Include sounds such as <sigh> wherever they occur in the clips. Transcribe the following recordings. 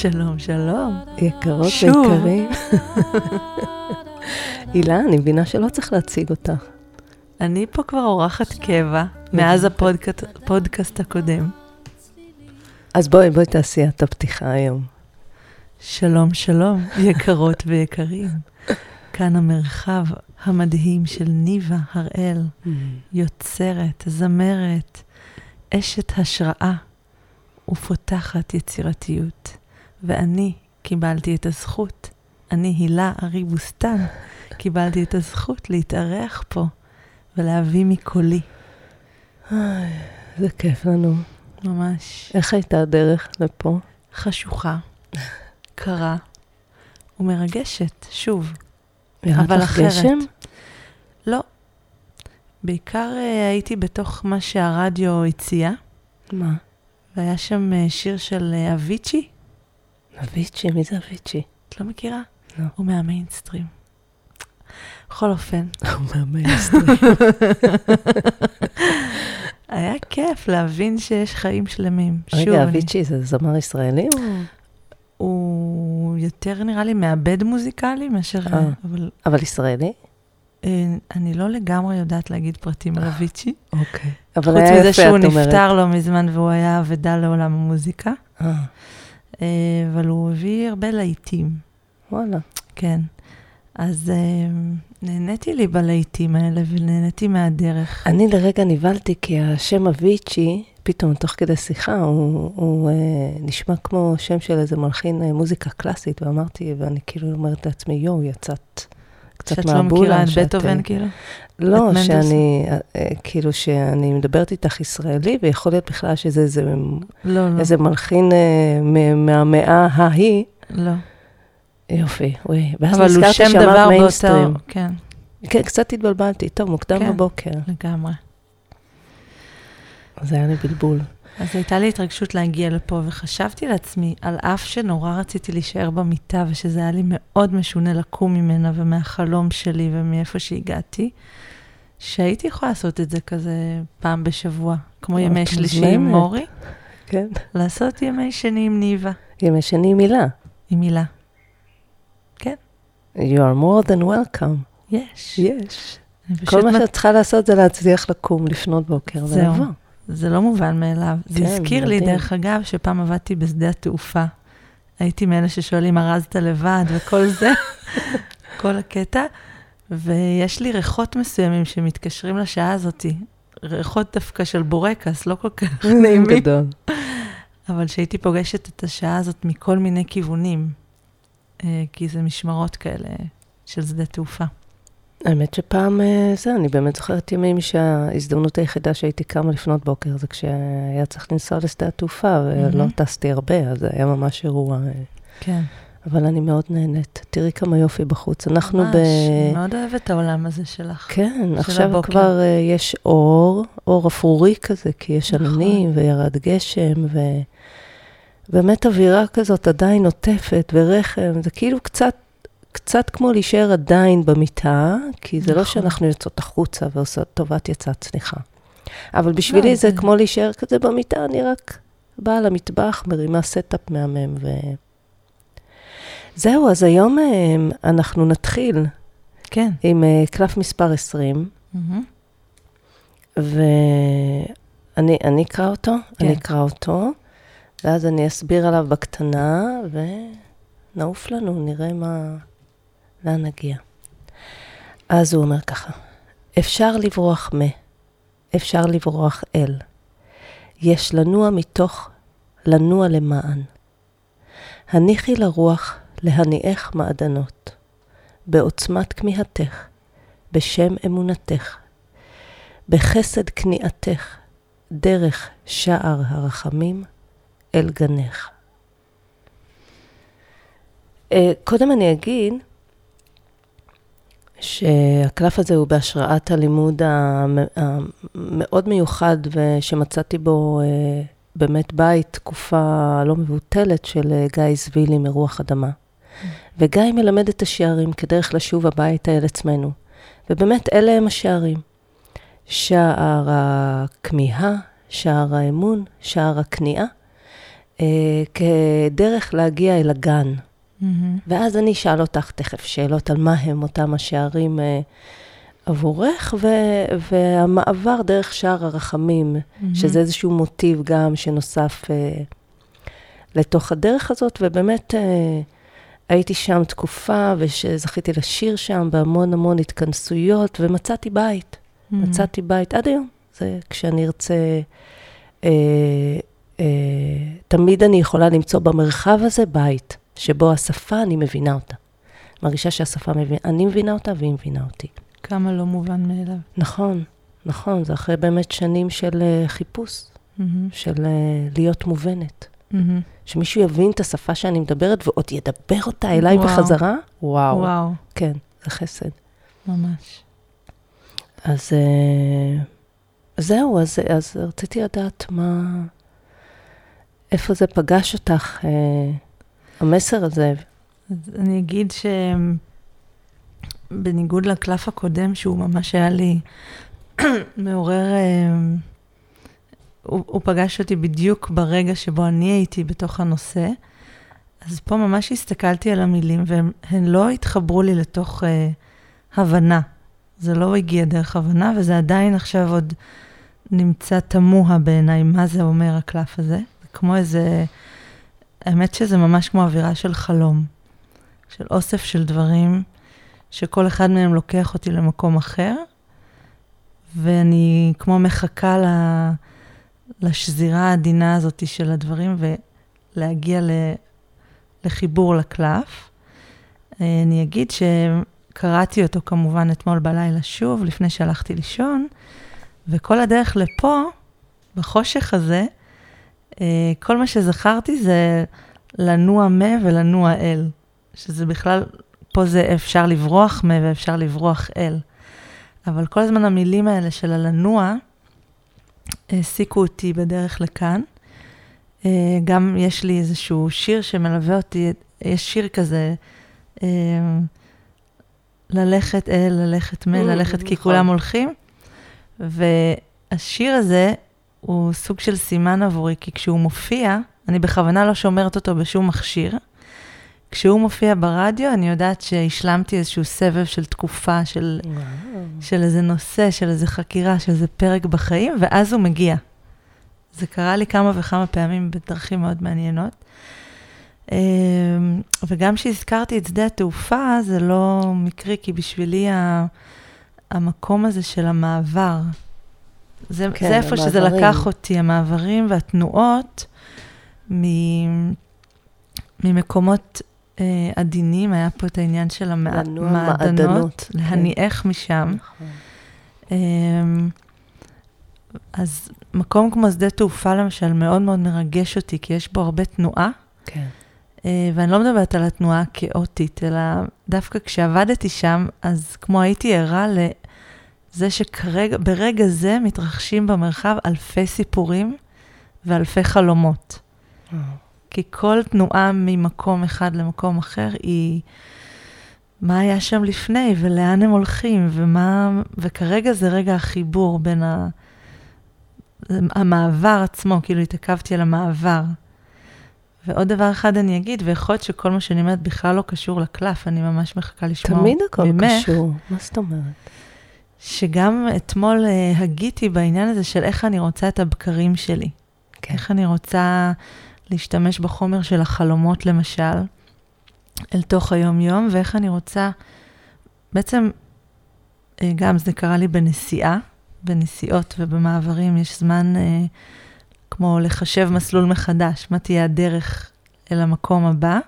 שלום, שלום. יקרות שוב. ויקרים. <laughs> הילה, אני מבינה שלא צריך להציג אותך. אני פה כבר אורחת קבע, מאז הפודקאסט הפודקאסט הקודם. אז בואי, בואי תעשי את הפתיחה היום. שלום, שלום, יקרות ויקרים. כאן המרחב המדהים של ניבה הראל, יוצרת, זמרת, אשת השראה ופותחת יצירתיות. ואני קיבלתי את הזכות, אני הילה ארי בוסתן, קיבלתי את הזכות להתארח פה ולהביא מקולי. איי, זה כיף לנו. ממש איך הייתה הדרך לפה? חשוכה, קרה ומרגשת, שוב. אבל אחרת. גשם? לא. בעיקר אה, הייתי בתוך מה שהרדיו הציע, מה? והיה שם אה, שיר של אה, אביצ'י, אביצ'י, מי זה אביצ'י? את לא מכירה? לא. הוא מהמיינסטרים. בכל אופן, <laughs> הוא מהמיינסטרים. <laughs> היה כיף להבין שיש חיים שלמים. רגע, אני- אביצ'י זה זמר ישראלי? או- הוא יותר נראה לי מעבד מוזיקלי מאשר... אה. אבל אבל ישראלי? אה, אני לא לגמרי יודעת להגיד פרטים על אביצ'י. אוקיי. אבל חוץ היה מזה יפה, שהוא את אומרת. נפטר לא מזמן והוא היה אבדה לעולם המוזיקה. אה, אבל הוא הביא הרבה להיטים, וואלה. כן. אז אה, נהניתי לי בלהיטים האלה ונהניתי מהדרך. אני לרגע נבהלתי, כי השם אביצ'י, פתאום, תוך כדי שיחה, הוא, הוא אה, נשמע כמו שם של איזה מלחין אה, מוזיקה קלאסית, ואמרתי, ואני כאילו אומרת לעצמי, יואו, יצאת קצת שאת לא מהבולה. מכירה את בטהובן, אה, כאילו? לא? שאני, אה, אה, כאילו, שאני מדברת איתך ישראלי, ויכול להיות בכלל שזה איזה, לא, לא. איזה מלחין אה, מהמאה ההיא. לא. יופי, וואי. ואז נזכרתי שאמרת מיינסטרים. כן, כן, קצת התבלבלתי. טוב, מוקדם כן. בבוקר. לגמרי. אז היה לי בלבול. אז הייתה לי התרגשות להגיע לפה, וחשבתי לעצמי, על אף שנורא רציתי להישאר במיטה, ושזה היה לי מאוד משונה לקום ממנה ומהחלום שלי ומאיפה שהגעתי, שהייתי יכולה לעשות את זה כזה פעם בשבוע, כמו את ימי שלישי עם. מורי, כן. לעשות ימי שני עם ניבה, ימי שני מילה. עם מילה. You are more than welcome. יש. יש. כל מה שאת צריכה לעשות זה להצליח לקום לפנות בוקר זהו. זה לא מובן מאליו. זה כן, הזכיר לי. דרך אגב, שפעם עבדתי בשדה התעופה. הייתי מאלה ששואלים, ארזת לבד וכל זה, <laughs> כל הקטע. ויש לי ריחות מסוימים שמתקשרים לשעה הזאתי. ריחות דווקא של בורקס, לא כל כך נעימים. גדול. אבל שהייתי פוגשת את השעה הזאת מכל מיני כיוונים, אה, כי זה משמרות כאלה של שדה תעופה. האמת שפעם, אה, זה, אני באמת זוכרת ימים שההזדמנות היחידה שהייתי קמה לפנות בוקר זה כשהיה צריך לנסוע לשדה התעופה, ולא מהמם. טסתי הרבה, אז זה היה ממש אירוע. אה, כן, אבל אני מאוד נהנית. תראי כמה יופי בחוץ. אנחנו ממש. ב... אני מאוד אוהבת את העולם הזה שלך. כן, של עכשיו הבוקר. כבר uh, יש אור, אור אפרורי כזה, כי יש נכון. עננים וירד גשם, ובאמת אווירה כזאת עדיין עוטפת ורחם, זה כאילו קצת, קצת כמו להישאר עדיין במיטה, כי זה לא נכון. שאנחנו יוצאות החוצה ועושות טובת יצאת, סליחה. אבל בשבילי לא, זה זה- כמו להישאר כזה במיטה, אני רק באה למטבח, מרימה setup מהמם ו... זהו, אז היום אה, אנחנו נתחיל כן. עם אה, קלף מספר 20. מהמם. ואני אני אקרא אותו, כן. אני אקרא אותו, ואז אני אסביר עליו בקטנה, ונעוף לנו, נראה מה, לאן נגיע. אז הוא אומר ככה, אפשר לברוח מ, אפשר לברוח אל. יש לנוע מתוך, לנוע למען. הניחי לרוח להניעך מעדנות, בעוצמת כמיהתך, בשם אמונתך, בחסד כניעתך, דרך שער הרחמים אל גנך. אה, קודם אני אגיד שהקלף הזה הוא בהשראת הלימוד המ- המאוד מיוחד ושמצאתי בו אה, באמת בית, תקופה לא מבוטלת של אה, גיא זבילי מרוח אדמה. וגיא מלמד את השערים כדרך לשוב הביתה אל עצמנו. ובאמת אלה הם השערים. שער הכמיהה, שער האמון, שער הכניעה, אה, כדרך להגיע אל הגן. Mm-hmm. ואז אני אשאל אותך תכף שאלות על מה הם אותם השערים אה, עבורך, ו- והמעבר דרך שער הרחמים, mm-hmm. שזה איזשהו מוטיב גם שנוסף אה, לתוך הדרך הזאת, ובאמת אה, הייתי שם תקופה, וזכיתי לשיר שם בהמון המון התכנסויות, ומצאתי בית. Mm-hmm. מצאתי בית עד היום. זה כשאני ארצה... אה, אה, תמיד אני יכולה למצוא במרחב הזה בית, שבו השפה, אני מבינה אותה. מרגישה שהשפה מבינה, אני מבינה אותה והיא מבינה אותי. כמה לא מובן מאליו. נכון, נכון, זה אחרי באמת שנים של uh, חיפוש, mm-hmm. של uh, להיות מובנת. Mm-hmm. שמישהו יבין את השפה שאני מדברת ועוד ידבר אותה אליי וואו. בחזרה, וואו. וואו. כן, זה חסד. ממש. אז uh, זהו, אז, אז רציתי לדעת מה... איפה זה פגש אותך, uh, המסר הזה? אז אני אגיד ש... בניגוד לקלף הקודם, שהוא ממש היה לי <clears throat> מעורר, אה, הוא, הוא פגש אותי בדיוק ברגע שבו אני הייתי בתוך הנושא. אז פה ממש הסתכלתי על המילים, והן לא התחברו לי לתוך אה, הבנה. זה לא הגיע דרך הבנה, וזה עדיין עכשיו עוד נמצא תמוה בעיניי, מה זה אומר הקלף הזה. זה כמו איזה, האמת שזה ממש כמו אווירה של חלום, של אוסף של דברים. שכל אחד מהם לוקח אותי למקום אחר, ואני כמו מחכה ל... לשזירה העדינה הזאת של הדברים ולהגיע ל... לחיבור לקלף. אני אגיד שקראתי אותו כמובן אתמול בלילה שוב, לפני שהלכתי לישון, וכל הדרך לפה, בחושך הזה, כל מה שזכרתי זה לנוע מ ולנוע אל, שזה בכלל פה זה אפשר לברוח מ ואפשר לברוח אל. אבל כל הזמן המילים האלה של הלנוע העסיקו אותי בדרך לכאן. אה, גם יש לי איזשהו שיר שמלווה אותי, יש שיר כזה, אה, ללכת אל, ללכת מ, mm, ללכת כי נכון. כולם הולכים. והשיר הזה הוא סוג של סימן עבורי, כי כשהוא מופיע, אני בכוונה לא שומרת אותו בשום מכשיר. כשהוא מופיע ברדיו, אני יודעת שהשלמתי איזשהו סבב של תקופה, של, של איזה נושא, של איזה חקירה, של איזה פרק בחיים, ואז הוא מגיע. זה קרה לי כמה וכמה פעמים בדרכים מאוד מעניינות. אמ, וגם כשהזכרתי את שדה התעופה, זה לא מקרי, כי בשבילי המקום הזה של המעבר, זה, כן, זה איפה המעברים. שזה לקח אותי, המעברים והתנועות ממקומות אה, עדינים, היה פה את העניין של המעדנות, להניעך כן. משם. נכון. אמ, אז מקום כמו שדה תעופה, למשל, מאוד מאוד מרגש אותי, כי יש בו הרבה תנועה. כן. אה, ואני לא מדברת על התנועה הכאוטית, אלא דווקא כשעבדתי שם, אז כמו הייתי ערה לזה שכרגע, ברגע זה מתרחשים במרחב אלפי סיפורים ואלפי חלומות. כי כל תנועה ממקום אחד למקום אחר היא מה היה שם לפני ולאן הם הולכים ומה, וכרגע זה רגע החיבור בין ה... המעבר עצמו, כאילו התעכבתי על המעבר. ועוד דבר אחד אני אגיד, ויכול להיות שכל מה שאני אומרת בכלל לא קשור לקלף, אני ממש מחכה לשמוע ממך. תמיד הכל קשור, מה זאת אומרת? שגם אתמול uh, הגיתי בעניין הזה של איך אני רוצה את הבקרים שלי. כן. איך אני רוצה להשתמש בחומר של החלומות, למשל, אל תוך היום-יום, ואיך אני רוצה, בעצם, אה, גם זה קרה לי בנסיעה, בנסיעות ובמעברים, יש זמן אה, כמו לחשב מסלול מחדש, מה תהיה הדרך אל המקום הבא.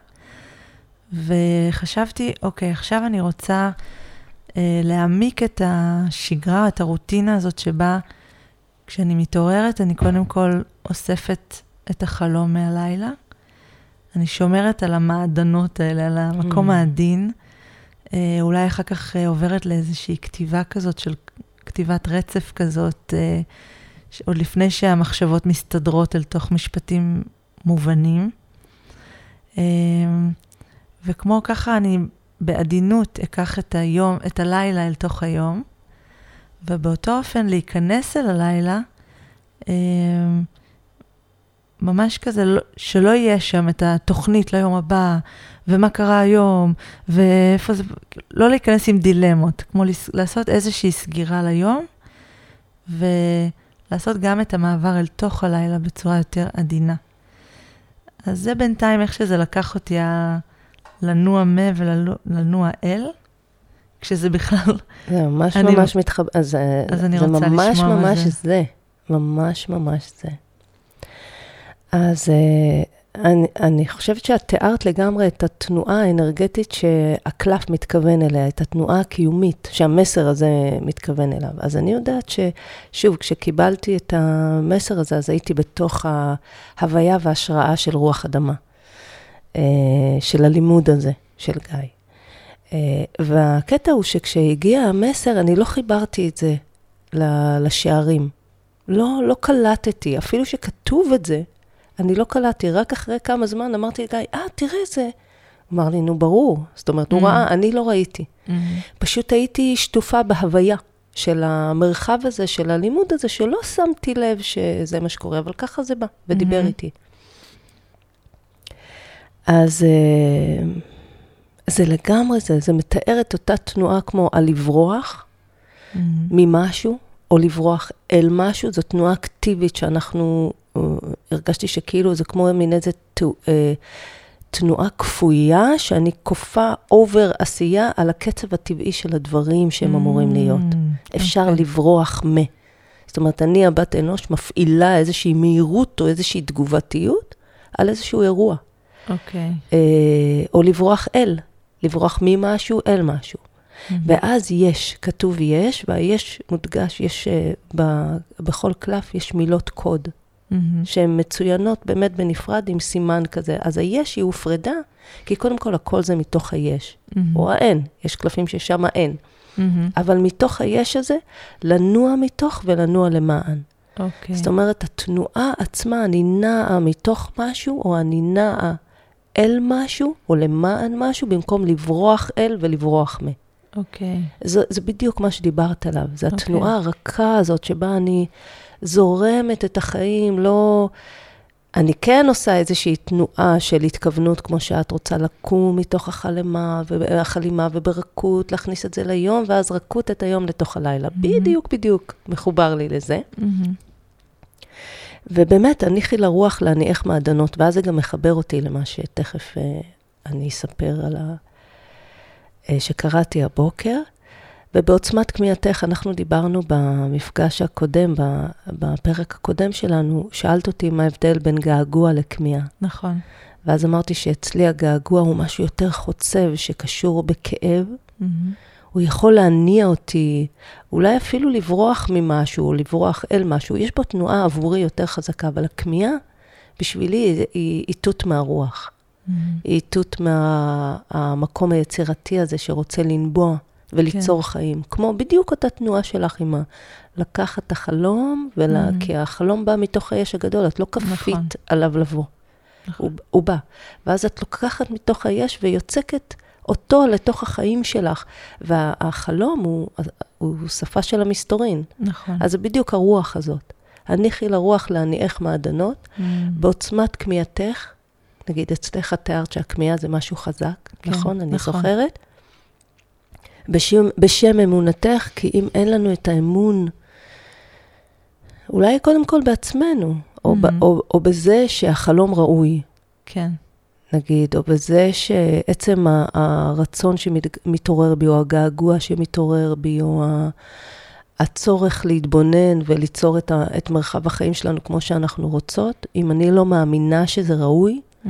וחשבתי, אוקיי, עכשיו אני רוצה אה, להעמיק את השגרה, את הרוטינה הזאת שבה כשאני מתעוררת, אני קודם כל אוספת את החלום מהלילה. אני שומרת על המעדנות האלה, על המקום mm. העדין. אה, אולי אחר כך אה, עוברת לאיזושהי כתיבה כזאת של כתיבת רצף כזאת, אה, עוד לפני שהמחשבות מסתדרות אל תוך משפטים מובנים. אה, וכמו ככה אני בעדינות אקח את היום, את הלילה אל תוך היום, ובאותו אופן להיכנס אל הלילה, אה, ממש כזה, לא- שלא יהיה שם את התוכנית ליום הבא, ומה קרה היום, ואיפה זה, לא להיכנס עם דילמות, כמו לעשות איזושהי סגירה ליום, ולעשות גם את המעבר אל תוך הלילה בצורה יותר עדינה. אז זה בינתיים איך שזה לקח אותי לנוע מ ולנוע אל, כשזה בכלל... <laughs> זה ממש אני, ממש מתחבר, אז, אז אני רוצה לשמוע מה זה. זה ממש ממש זה, ממש ממש זה. אז אה, אני, אני חושבת שאת תיארת לגמרי את התנועה האנרגטית שהקלף מתכוון אליה, את התנועה הקיומית, שהמסר הזה מתכוון אליו. אז אני יודעת ששוב, כשקיבלתי את המסר הזה, אז הייתי בתוך ההוויה וההשראה של רוח אדמה, של הלימוד הזה, של גיא. אה, והקטע הוא שכשהגיע המסר, אני לא חיברתי את זה לשערים. לא, לא קלטתי, אפילו שכתוב את זה, אני לא קלטתי, רק אחרי כמה זמן אמרתי לגיא, אה, תראה זה. אמר לי, נו, ברור. זאת אומרת, mm-hmm. הוא ראה, אני לא ראיתי. Mm-hmm. פשוט הייתי שטופה בהוויה של המרחב הזה, של הלימוד הזה, שלא שמתי לב שזה מה שקורה, אבל ככה זה בא, ודיבר mm-hmm. איתי. אז אה, זה לגמרי זה, זה מתאר את אותה תנועה כמו הלברוח mm-hmm. ממשהו, או לברוח אל משהו, זו תנועה אקטיבית שאנחנו הרגשתי שכאילו זה כמו מין איזה אה, תנועה כפויה, שאני כופה אובר עשייה על הקצב הטבעי של הדברים שהם אמורים mm, להיות. אפשר okay. אוקיי. לברוח מ. זאת אומרת, אני, הבת אנוש, מפעילה איזושהי מהירות או איזושהי תגובתיות על איזשהו אירוע. אוקיי. Okay. אה, או לברוח אל, לברוח ממשהו אל משהו. Mm-hmm. ואז יש, כתוב יש, והיש מודגש, יש, uh, ב, בכל קלף יש מילות קוד. mm-hmm. שהן מצוינות באמת בנפרד עם סימן כזה. אז היש היא הופרדה, כי קודם כל הכל זה מתוך היש, mm-hmm. או האין, יש קלפים ששם אין. Mm-hmm. אבל מתוך היש הזה, לנוע מתוך ולנוע למען. Okay. אוקיי. זאת אומרת, התנועה עצמה, אני נעה מתוך משהו, או אני נעה אל משהו, או למען משהו, במקום לברוח אל ולברוח מ. אוקיי. Okay. זה, זה בדיוק מה שדיברת עליו. זה okay. אוקיי. התנועה הרכה הזאת שבה אני זורמת את החיים, לא... אני כן עושה איזושהי תנועה של התכוונות, כמו שאת רוצה לקום מתוך החלמה, והחלימה וברכות, להכניס את זה ליום, ואז רכות את היום לתוך הלילה. Mm-hmm. בדיוק, בדיוק, מחובר לי לזה. Mm-hmm. ובאמת, הניחי לרוח להניח מעדנות, ואז זה גם מחבר אותי למה שתכף אה, אני אספר על ה... אה, שקראתי הבוקר. ובעוצמת כמיהתך, אנחנו דיברנו במפגש הקודם, בפרק הקודם שלנו, שאלת אותי מה ההבדל בין געגוע לכמיהה. נכון. ואז אמרתי שאצלי הגעגוע הוא משהו יותר חוצב, שקשור בכאב. Mm-hmm. הוא יכול להניע אותי, אולי אפילו לברוח ממשהו, או לברוח אל משהו. יש בו תנועה עבורי יותר חזקה, אבל הכמיהה, בשבילי, היא איתות מהרוח. Mm-hmm. היא איתות מהמקום היצירתי הזה שרוצה לנבוע. וליצור כן. חיים. כמו בדיוק אותה תנועה שלך עם ה... לקחת את החלום, ול... mm-hmm. כי החלום בא מתוך היש הגדול, את לא כפית נכון. עליו לבוא. נכון. הוא, הוא בא. ואז את לוקחת מתוך היש ויוצקת אותו לתוך החיים שלך. והחלום הוא, הוא שפה של המסתורין. נכון. אז זה בדיוק הרוח הזאת. הניחי לרוח להניעך מעדנות, mm. בעוצמת כמיהתך, נגיד אצלך תיארת שהכמיהה זה משהו חזק, כן, נכון? אני נכון. זוכרת. בשם, בשם אמונתך, כי אם אין לנו את האמון, אולי קודם כל בעצמנו, או, mm-hmm. ב, או, או בזה שהחלום ראוי. כן. נגיד, או בזה שעצם הרצון שמתעורר בי, או הגעגוע שמתעורר בי, או הצורך להתבונן וליצור את, ה, את מרחב החיים שלנו כמו שאנחנו רוצות, אם אני לא מאמינה שזה ראוי, mm-hmm.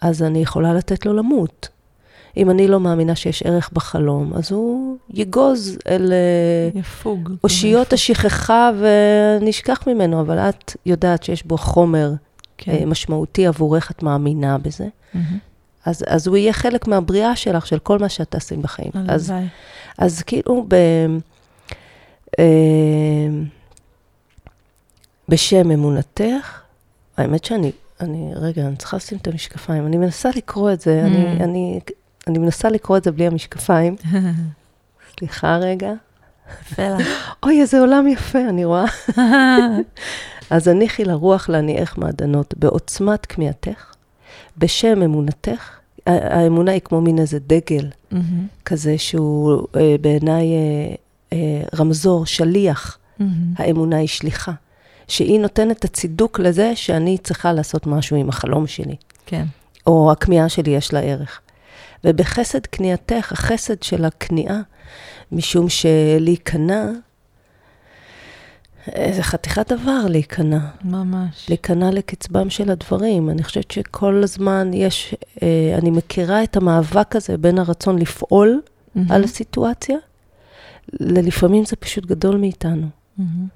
אז אני יכולה לתת לו למות. אם אני לא מאמינה שיש ערך בחלום, אז הוא יגוז אל אה, יפוג. אושיות השכחה ונשכח ממנו, אבל את יודעת שיש בו חומר כן. אה, משמעותי עבורך, את מאמינה בזה. Mm-hmm. אז, אז הוא יהיה חלק מהבריאה שלך, של כל מה שאת תעשי בחיים. אז, אז כאילו, ב, אה, בשם אמונתך, האמת שאני, אני, רגע, אני צריכה לשים את המשקפיים. אני מנסה לקרוא את זה, mm. אני, אני אני מנסה לקרוא את זה בלי המשקפיים. <laughs> סליחה רגע. יפה לך. <laughs> אוי, איזה עולם יפה, אני רואה. <laughs> אז הניחי לרוח להניעך מעדנות בעוצמת כמיהתך, בשם אמונתך. האמונה היא כמו מין איזה דגל מהמם, כזה שהוא אה, בעיניי אה, אה, רמזור, שליח. מהמם. האמונה היא שליחה. שהיא נותנת את הצידוק לזה שאני צריכה לעשות משהו עם החלום שלי, כן. או הכמיהה שלי יש לה ערך. ובחסד כניעתך, החסד של הכניעה, משום שלהיכנע, אה, זה חתיכת דבר להיכנע. ממש. להיכנע לקצבם של הדברים. אני חושבת שכל הזמן יש, אה, אני מכירה את המאבק הזה בין הרצון לפעול מהמם, על הסיטואציה, ללפעמים זה פשוט גדול מאיתנו. מהמם.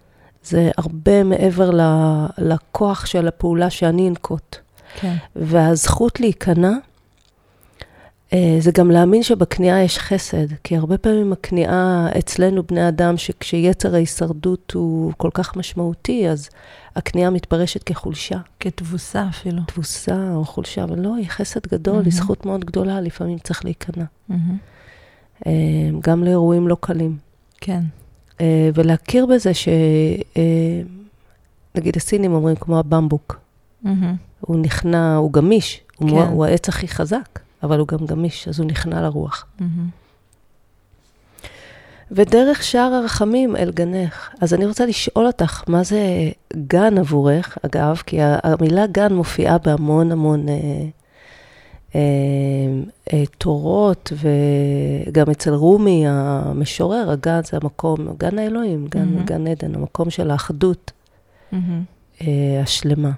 זה הרבה מעבר ל- לכוח של הפעולה שאני אנקוט. כן. והזכות להיכנע, זה גם להאמין שבכניעה יש חסד, כי הרבה פעמים הכניעה אצלנו, בני אדם, שכשיצר ההישרדות הוא כל כך משמעותי, אז הכניעה מתפרשת כחולשה, כתבוסה אפילו. תבוסה או חולשה, אבל לא, היא חסד גדול, מהמם. היא זכות מאוד גדולה, לפעמים צריך להיכנע. אה, גם לאירועים לא קלים. כן. אה, ולהכיר בזה ש... אה, נגיד הסינים אומרים כמו הבמבוק, מהמם. הוא נכנע, הוא גמיש, הוא, כן. כן. הוא העץ הכי חזק, אבל הוא גם גמיש, אז הוא נכנע לרוח. מהמם. ודרך שער הרחמים אל גנך. אז אני רוצה לשאול אותך, מה זה גן עבורך, אגב, כי המילה גן מופיעה בהמון המון אה, אה, אה, תורות, וגם אצל רומי המשורר, הגן זה המקום, גן האלוהים, גן, מהמם. גן עדן, המקום של האחדות. מהמם. אה, השלמה.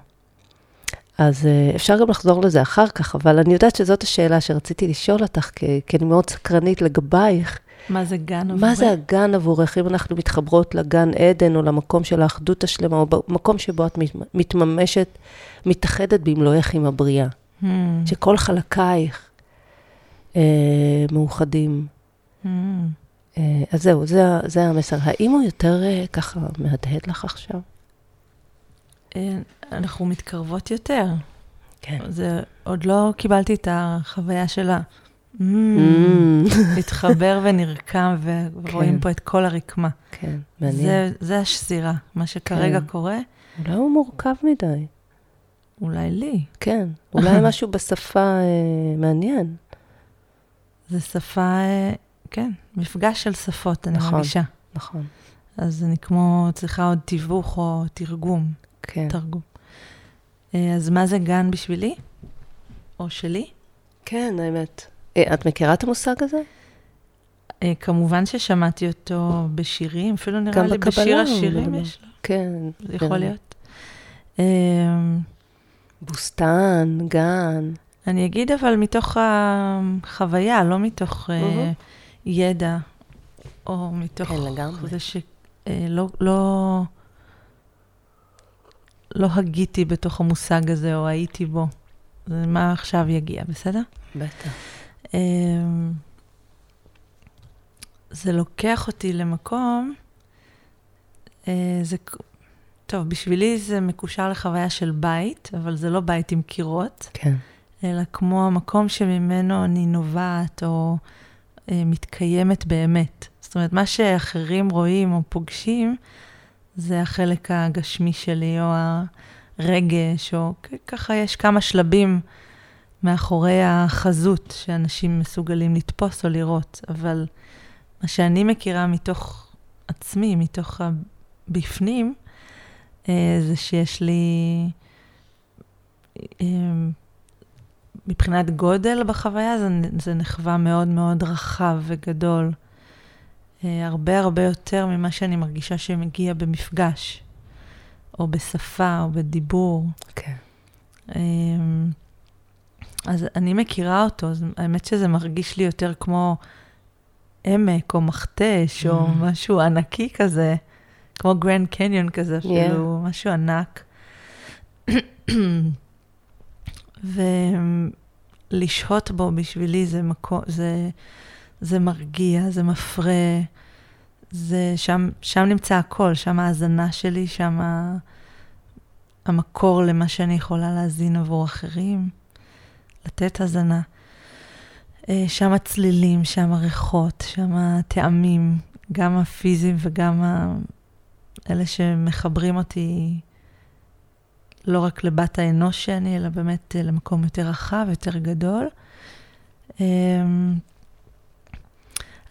אז אה, אפשר גם לחזור לזה אחר כך, אבל אני יודעת שזאת השאלה שרציתי לשאול אותך, כי, כי אני מאוד סקרנית לגבייך. מה זה גן עבורך? מה זה הגן עבורך, אם אנחנו מתחברות לגן עדן, או למקום של האחדות השלמה, או במקום שבו את מת- מתממשת, מתאחדת במלואך עם הבריאה, מהמם. שכל חלקייך אה, מאוחדים. מהמם. אה, אז זהו, זה, זה המסר. האם הוא יותר אה, ככה מהדהד לך עכשיו? אה, אנחנו מתקרבות יותר. כן. זה, עוד לא קיבלתי את החוויה של ה... Mm, <laughs> להתחבר ונרקם, ו- ורואים כן. פה את כל הרקמה. כן, מעניין. זה, זה השזירה. מה שכרגע כן. קורה, אולי הוא מורכב מדי. אולי לי. כן, אולי <laughs> משהו בשפה אה, מעניין. זה שפה, אה, כן, מפגש של שפות, אני נכון. מרגישה. נכון, אז אני כמו צריכה עוד תיווך או תרגום. כן. תרגום. אה, אז מה זה גן בשבילי? או שלי? כן, האמת. אה, את מכירה את המושג הזה? אה, כמובן ששמעתי אותו בשירים, אפילו נראה לי בקבלה בשיר השירים. יש לו, כן. זה יכול כן. להיות. בוסתן, גן. אני אגיד אבל מתוך החוויה, לא מתוך. ידע, או מתוך כן. זה שלא לא, הגיתי בתוך המושג הזה, או הייתי בו. זה מה עכשיו יגיע, בסדר? בטח. אמ, זה לוקח אותי למקום, אה, זה, טוב, בשבילי זה מקושר לחוויה של בית, אבל זה לא בית עם קירות, כן. אלא כמו המקום שממנו אני נובעת או אה, מתקיימת באמת. זאת אומרת, מה שאחרים רואים או פוגשים, זה החלק הגשמי שלי, או הרגש, או ככה יש כמה שלבים מאחורי החזות שאנשים מסוגלים לתפוס או לראות. אבל מה שאני מכירה מתוך עצמי, מתוך הבפנים, אה, זה שיש לי... אה, מבחינת גודל בחוויה, זה, זה נחווה מאוד מאוד רחב וגדול. אה, הרבה הרבה יותר ממה שאני מרגישה שמגיע במפגש, או בשפה, או בדיבור. כן. אה, אז אני מכירה אותו, אז האמת שזה מרגיש לי יותר כמו עמק, או מכתש, או Mm. משהו ענקי כזה, כמו גרנד קניון כזה, אפילו, Yeah. משהו ענק. <clears throat> ולשהות בו בשבילי זה מקום, זה, זה מרגיע, זה מפרה, זה שם, שם נמצא הכל, שם ההאזנה שלי, שם המקור למה שאני יכולה להזין עבור אחרים, לתת האזנה. אה, שם הצלילים, שם הריחות, שם הטעמים, גם הפיזיים וגם ה... אלה שמחברים אותי לא רק לבת האנוש שאני, אלא באמת למקום יותר רחב, יותר גדול.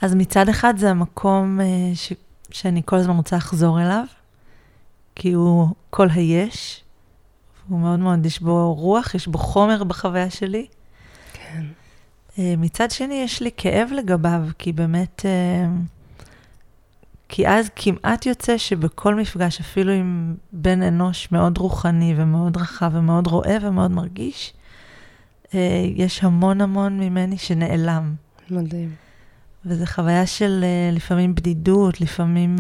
אז מצד אחד זה המקום אה, ש... שאני כל הזמן רוצה לחזור אליו, כי הוא כל היש, הוא מאוד מאוד, יש בו רוח, יש בו חומר בחוויה שלי. כן. אה, מצד שני, יש לי כאב לגביו, כי באמת, אה, כי אז כמעט יוצא שבכל מפגש, אפילו עם בן אנוש מאוד רוחני ומאוד רחב ומאוד רואה ומאוד מרגיש, יש המון המון ממני שנעלם. מדהים. וזו חוויה של לפעמים בדידות, לפעמים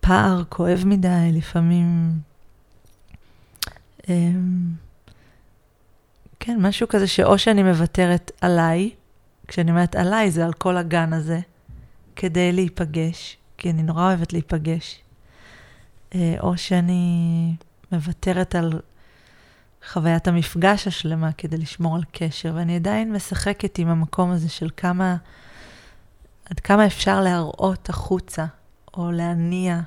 פער כואב מדי, לפעמים... כן, משהו כזה שאו שאני מוותרת עליי, כשאני אומרת עליי זה על כל הגן הזה, כדי להיפגש, כי אני נורא אוהבת להיפגש, אה, או שאני מוותרת על חוויית המפגש השלמה כדי לשמור על קשר, ואני עדיין משחקת עם המקום הזה של כמה, עד כמה אפשר להראות החוצה, או להניע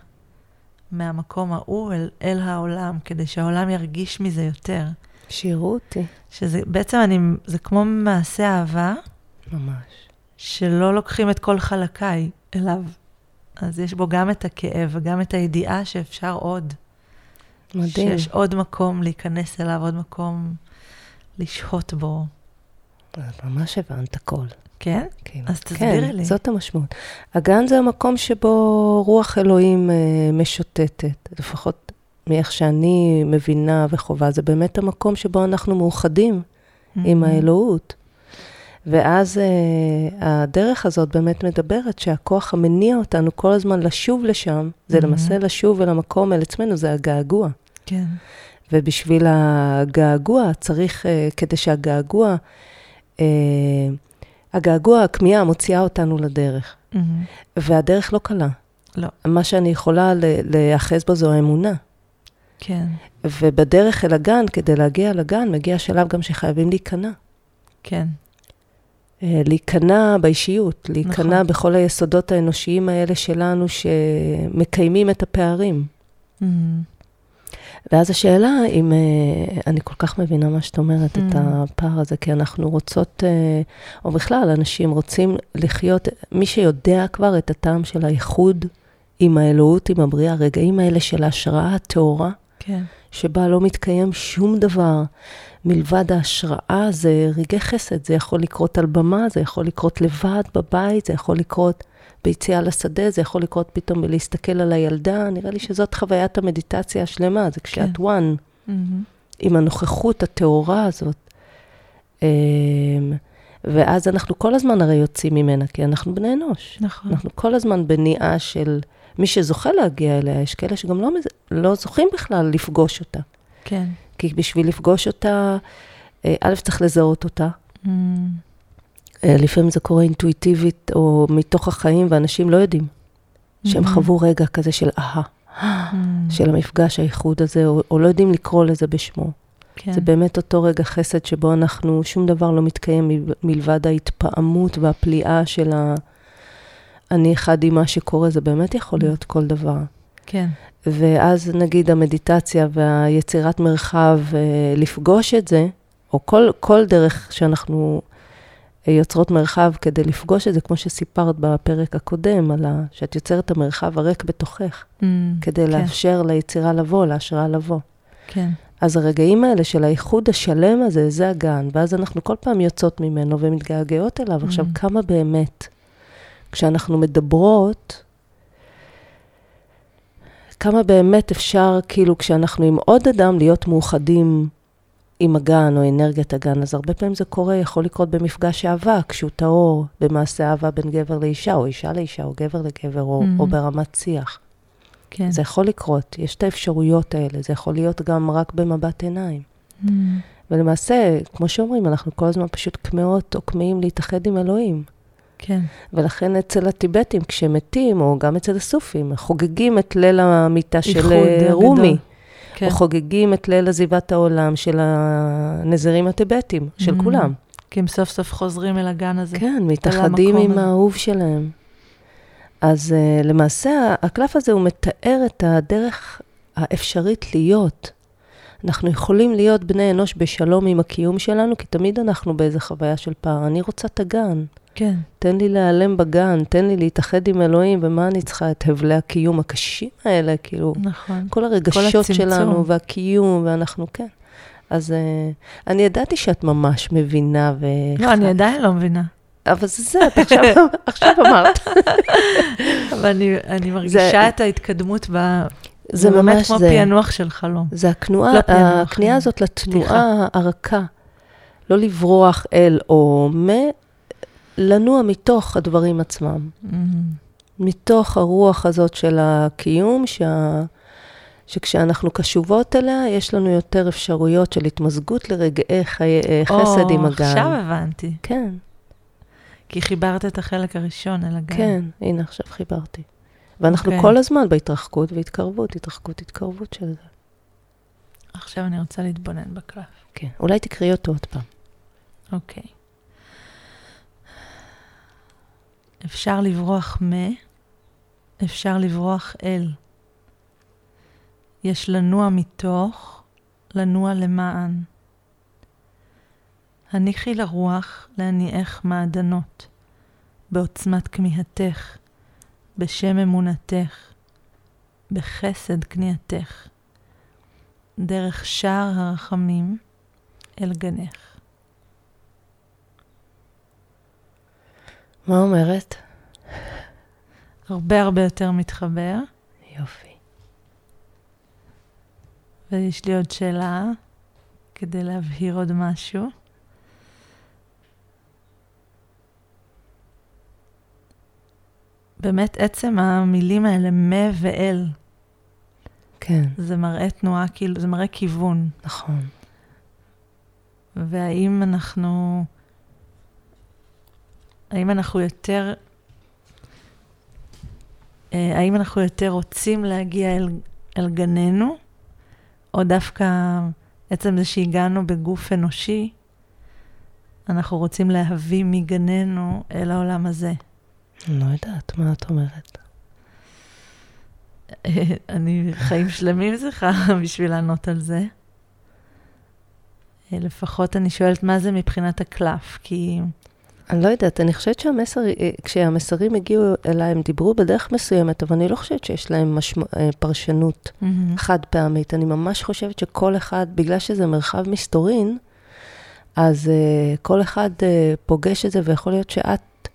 מהמקום ההוא אל, אל העולם, כדי שהעולם ירגיש מזה יותר. שירו אותי. שזה בעצם, אני, זה כמו מעשה אהבה. ממש. שלא לוקחים את כל חלקיי אליו. אז יש בו גם את הכאב וגם את הידיעה שאפשר עוד. מדהים. שיש עוד מקום להיכנס אליו, עוד מקום לשהות בו. ממש הבנת הכל. כן? כן. אז תסבירי כן, לי. זאת המשמעות. הגן זה המקום שבו רוח אלוהים אה, משוטטת, לפחות מאיך שאני מבינה וחובה, זה באמת המקום שבו אנחנו מאוחדים mm-hmm. עם האלוהות. ואז uh, הדרך הזאת באמת מדברת שהכוח המניע אותנו כל הזמן לשוב לשם, זה mm-hmm. למעשה לשוב אל המקום, אל עצמנו, זה הגעגוע. כן. ובשביל הגעגוע צריך, uh, כדי שהגעגוע, uh, הגעגוע, הכמיהה מוציאה אותנו לדרך. Mm-hmm. והדרך לא קלה. לא. מה שאני יכולה להיאחז בו זו האמונה. כן. ובדרך אל הגן, כדי להגיע לגן, מגיע שלב גם שחייבים להיכנע. כן. אה, להיכנע באישיות, להיכנע נכון. בכל היסודות האנושיים האלה שלנו שמקיימים את הפערים. Mm-hmm. ואז השאלה, אם, uh, אני כל כך מבינה מה שאת אומרת, mm. את הפער הזה, כי אנחנו רוצות, uh, או בכלל, אנשים רוצים לחיות, מי שיודע כבר את הטעם של האיחוד עם האלוהות, עם הבריאה, הרגעים האלה של ההשראה הטהורה, כן. שבה לא מתקיים שום דבר מלבד ההשראה, זה רגעי חסד, זה יכול לקרות על במה, זה יכול לקרות לבד בבית, זה יכול לקרות ביציאה לשדה, זה יכול לקרות פתאום בלהסתכל על הילדה, נראה לי שזאת חוויית המדיטציה השלמה, זה כשאת כן. one, mm-hmm. עם הנוכחות הטהורה הזאת. אמ, ואז אנחנו כל הזמן הרי יוצאים ממנה, כי אנחנו בני אנוש. נכון. אנחנו כל הזמן בניעה של... מי שזוכה להגיע אליה, יש כאלה שגם לא, לא זוכים בכלל לפגוש אותה. כן. כי בשביל לפגוש אותה, אה, א', צריך לזהות אותה. Mm. אה, לפעמים זה קורה אינטואיטיבית או מתוך החיים, ואנשים לא יודעים שהם mm-hmm. חוו רגע כזה של אהה, mm. של המפגש, האיחוד הזה, או, או לא יודעים לקרוא לזה בשמו. כן. זה באמת אותו רגע חסד שבו אנחנו, שום דבר לא מתקיים מלבד ההתפעמות והפליאה של ה... אני אחד עם מה שקורה, זה באמת יכול להיות כל דבר. כן. ואז נגיד המדיטציה והיצירת מרחב, אה, לפגוש את זה, או כל, כל דרך שאנחנו אה, יוצרות מרחב כדי לפגוש את זה, כמו שסיפרת בפרק הקודם, על ה, שאת יוצרת את המרחב הריק בתוכך, mm, כדי כן. לאפשר ליצירה לבוא, להשראה לבוא. כן. אז הרגעים האלה של האיחוד השלם הזה, זה הגן, ואז אנחנו כל פעם יוצאות ממנו ומתגעגעות אליו. Mm. עכשיו, כמה באמת כשאנחנו מדברות, כמה באמת אפשר, כאילו, כשאנחנו עם עוד אדם, להיות מאוחדים עם הגן או אנרגיית הגן. אז הרבה פעמים זה קורה, יכול לקרות במפגש אהבה, כשהוא טהור, במעשה אהבה בין גבר לאישה, או אישה לאישה, או גבר לגבר, או, mm-hmm. או ברמת שיח. כן. זה יכול לקרות, יש את האפשרויות האלה, זה יכול להיות גם רק במבט עיניים. Mm-hmm. ולמעשה, כמו שאומרים, אנחנו כל הזמן פשוט כמהות או כמהים להתאחד עם אלוהים. כן. ולכן אצל הטיבטים, כשהם מתים, או גם אצל הסופים, חוגגים את ליל המיטה של אה, רומי. כן. או חוגגים את ליל עזיבת העולם של הנזירים הטיבטים, של mm-hmm. כולם. כי הם סוף סוף חוזרים אל הגן הזה. כן, מתאחדים עם הזה. האהוב שלהם. אז uh, למעשה הקלף הזה הוא מתאר את הדרך האפשרית להיות. אנחנו יכולים להיות בני אנוש בשלום עם הקיום שלנו, כי תמיד אנחנו באיזה חוויה של פער. אני רוצה את הגן. כן. תן לי להיעלם בגן, תן לי להתאחד עם אלוהים, ומה אני צריכה את הבלי הקיום הקשים האלה, כאילו, נכון. כל הרגשות כל שלנו והקיום, ואנחנו, כן. אז uh, אני ידעתי שאת ממש מבינה ו... לא, אני עדיין לא מבינה. אבל זה זה, את עכשיו, <laughs> עכשיו אמרת. <laughs> אבל אני, אני מרגישה זה, את ההתקדמות ב... זה ממש באמת כמו זה. פענוח של חלום. זה הכנועה, לא הכניעה הזאת לתנועה הרכה. לא לברוח אל או מ... לנוע מתוך הדברים עצמם. Mm-hmm. מתוך הרוח הזאת של הקיום, שה... שכשאנחנו קשובות אליה, יש לנו יותר אפשרויות של התמזגות לרגעי חי... חסד עם הגן. או, עכשיו הבנתי. כן. כי חיברת את החלק הראשון אל הגן. כן, הנה עכשיו חיברתי. ואנחנו okay. אוקיי. כל הזמן בהתרחקות והתקרבות, התרחקות, התקרבות של זה. עכשיו אני רוצה להתבונן בקלף. כן, אולי תקראי אותו עוד פעם. אוקיי. Okay. אפשר לברוח מ, אפשר לברוח אל. יש לנוע מתוך, לנוע למען. הניחי לרוח להניעך מעדנות, בעוצמת כמיהתך, בשם אמונתך, בחסד כניעתך, דרך שער הרחמים אל גנך. מה אומרת? הרבה הרבה יותר מתחבר. יופי. ויש לי עוד שאלה כדי להבהיר עוד משהו. באמת עצם המילים האלה, מה ואל. כן. זה מראה תנועה, כאילו, זה מראה כיוון. נכון. והאם אנחנו, האם אנחנו יותר, אה, האם אנחנו יותר רוצים להגיע אל, אל גננו, או דווקא עצם זה שהגענו בגוף אנושי, אנחנו רוצים להביא מגננו אל העולם הזה. לא יודעת, מה את אומרת? אני חיים שלמים צריכה <laughs> בשביל לענות על זה. לפחות אני שואלת מה זה מבחינת הקלף, כי... אני לא יודעת, אני חושבת שהמסר, כשהמסרים הגיעו אליי, הם דיברו בדרך מסוימת, אבל אני לא חושבת שיש להם משמע, אה, פרשנות mm-hmm. חד פעמית. אני ממש חושבת שכל אחד, בגלל שזה מרחב מסתורין, אז uh, כל אחד uh, פוגש את זה, ויכול להיות שאת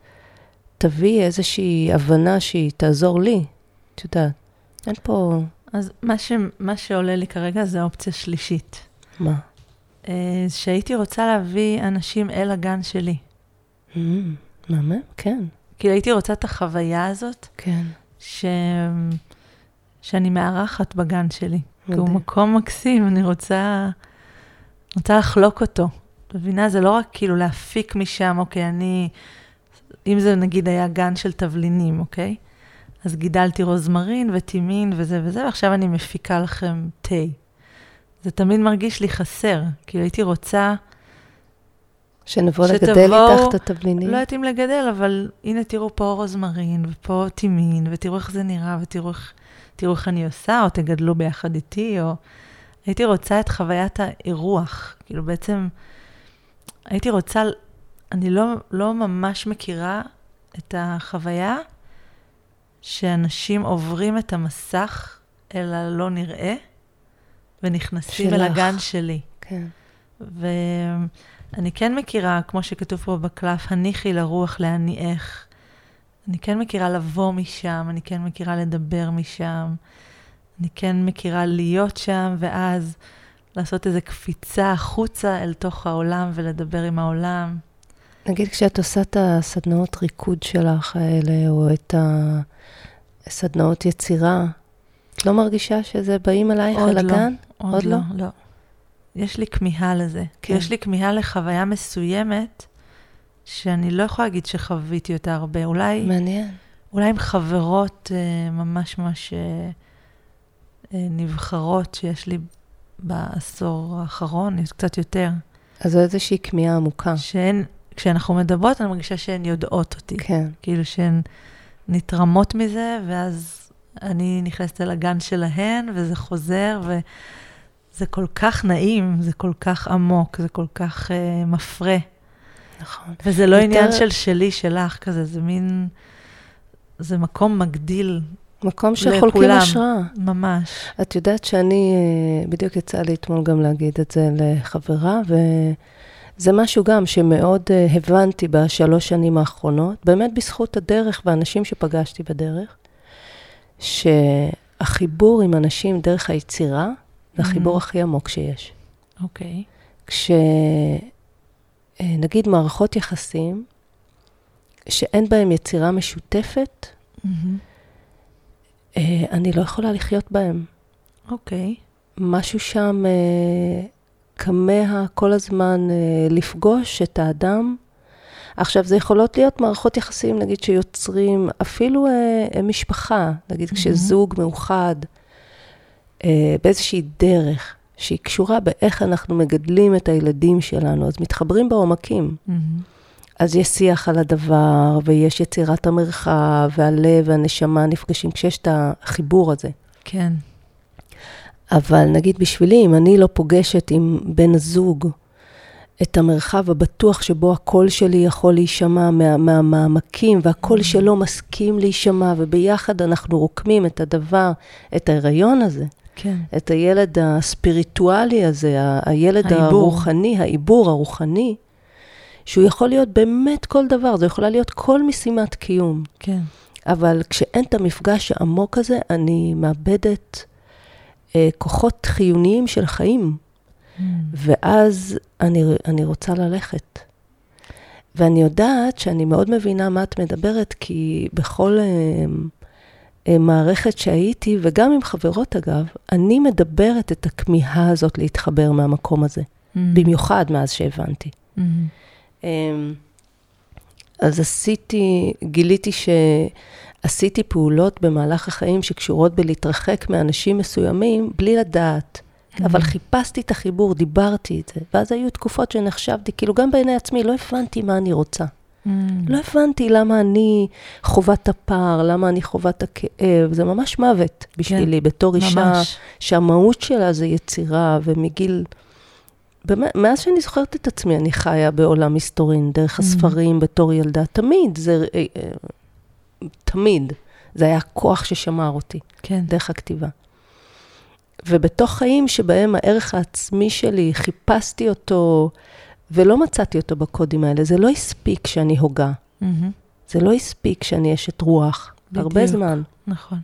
תביא איזושהי הבנה שהיא תעזור לי. את יודעת, אין פה... אז מה, ש... מה שעולה לי כרגע זה האופציה שלישית. מה? אה, שהייתי רוצה להביא אנשים אל הגן שלי. Mm, מהמם, כן. כאילו הייתי רוצה את החוויה הזאת. כן. ש... שאני מארחת בגן שלי. כי הוא מקום מקסים, אני רוצה, רוצה לחלוק אותו. מבינה? זה לא רק כאילו להפיק משם, אוקיי, אני אם זה נגיד היה גן של תבלינים, אוקיי? אז גידלתי רוזמרין וטימין וזה וזה, ועכשיו אני מפיקה לכם תה. זה תמיד מרגיש לי חסר, כאילו הייתי רוצה... שנבוא שתבוא, לגדל איתך את התבלינים? לא יודעת אם לגדל, אבל הנה תראו פה רוזמרין ופה טימין, ותראו איך זה נראה, ותראו איך, איך אני עושה, או תגדלו ביחד איתי, או... הייתי רוצה את חוויית האירוח. כאילו בעצם, הייתי רוצה אני לא, לא ממש מכירה את החוויה שאנשים עוברים את המסך אל הלא נראה, ונכנסים שלך. אל הגן שלי. כן. ואני כן מכירה, כמו שכתוב פה בקלף, הניחי לרוח להניעך. אני כן מכירה לבוא משם, אני כן מכירה לדבר משם, אני כן מכירה להיות שם, ואז לעשות איזו קפיצה החוצה אל תוך העולם ולדבר עם העולם. נגיד כשאת עושה את הסדנאות ריקוד שלך האלה, או את הסדנאות יצירה, את לא מרגישה שזה באים אלייך אל לא, הגן? עוד, עוד לא. עוד לא, לא. יש לי כמיהה לזה. כן. יש לי כמיהה לחוויה מסוימת, שאני לא יכולה להגיד שחוויתי אותה הרבה. אולי... מעניין. אולי עם חברות אה, ממש ממש אה, אה, נבחרות שיש לי בעשור האחרון, יש קצת יותר. אז זו איזושהי כמיהה עמוקה. שאין, כשאנחנו מדברות, אני מרגישה שהן יודעות אותי. כן. כאילו שהן נתרמות מזה, ואז אני נכנסת אל הגן שלהן, וזה חוזר, וזה כל כך נעים, זה כל כך עמוק, זה כל כך uh, מפרה. נכון. וזה לא יותר... עניין של שלי, שלך, כזה, זה מין... זה מקום מגדיל מקום שחולקים השראה. ממש. את יודעת שאני, אה, בדיוק יצא לי אתמול גם להגיד את זה לחברה, וזה משהו גם שמאוד אה, הבנתי בשלוש שנים האחרונות, באמת בזכות הדרך ואנשים שפגשתי בדרך, שהחיבור עם אנשים דרך היצירה, זה החיבור mm-hmm. הכי עמוק שיש. אוקיי. Okay. כשנגיד אה, מערכות יחסים, שאין בהם יצירה משותפת, mm-hmm. אני לא יכולה לחיות בהם. אוקיי. Okay. משהו שם אה, כמה כל הזמן אה, לפגוש את האדם. עכשיו, זה יכולות להיות מערכות יחסים, נגיד, שיוצרים אפילו אה, משפחה, נגיד, mm-hmm. כשזוג מאוחד, אה, באיזושהי דרך שהיא קשורה באיך אנחנו מגדלים את הילדים שלנו, אז מתחברים בעומקים. Mm-hmm. אז יש שיח על הדבר, ויש יצירת המרחב, והלב והנשמה נפגשים, כשיש את החיבור הזה. כן. אבל נגיד בשבילי, אם אני לא פוגשת עם בן הזוג את המרחב הבטוח שבו הקול שלי יכול להישמע מהמעמקים, מה, והקול mm. שלו מסכים להישמע, וביחד אנחנו רוקמים את הדבר, את ההיריון הזה. כן. את הילד הספיריטואלי הזה, הילד העיבור. הרוחני, העיבור הרוחני, שהוא יכול להיות באמת כל דבר, זו יכולה להיות כל משימת קיום. כן. אבל כשאין את המפגש העמוק הזה, אני מאבדת אה, כוחות חיוניים של חיים. Mm. ואז אני, אני רוצה ללכת. ואני יודעת שאני מאוד מבינה מה את מדברת, כי בכל אה, מערכת שהייתי, וגם עם חברות אגב, אני מדברת את הכמיהה הזאת להתחבר מהמקום הזה. Mm. במיוחד מאז שהבנתי. Mm. אמ, אז עשיתי, גיליתי שעשיתי פעולות במהלך החיים שקשורות בלהתרחק מאנשים מסוימים בלי לדעת. Mm-hmm. אבל חיפשתי את החיבור, דיברתי את זה. ואז היו תקופות שנחשבתי, כאילו גם בעיני עצמי, לא הבנתי מה אני רוצה. Mm. לא הבנתי למה אני חווה את הפער, למה אני חווה את הכאב. זה ממש מוות בשבילי, כן, בתור אישה, ממש. שהמהות שלה זה יצירה, ומגיל באמת, מאז שאני זוכרת את עצמי, אני חיה בעולם מסתורין, דרך mm-hmm. הספרים, בתור ילדה. תמיד, זה... אה, אה, תמיד. זה היה הכוח ששמר אותי. כן. דרך הכתיבה. ובתוך חיים שבהם הערך העצמי שלי, חיפשתי אותו, ולא מצאתי אותו בקודים האלה. זה לא הספיק שאני הוגה. Mm-hmm. זה לא הספיק שאני אשת רוח. בדיוק. הרבה זמן. נכון.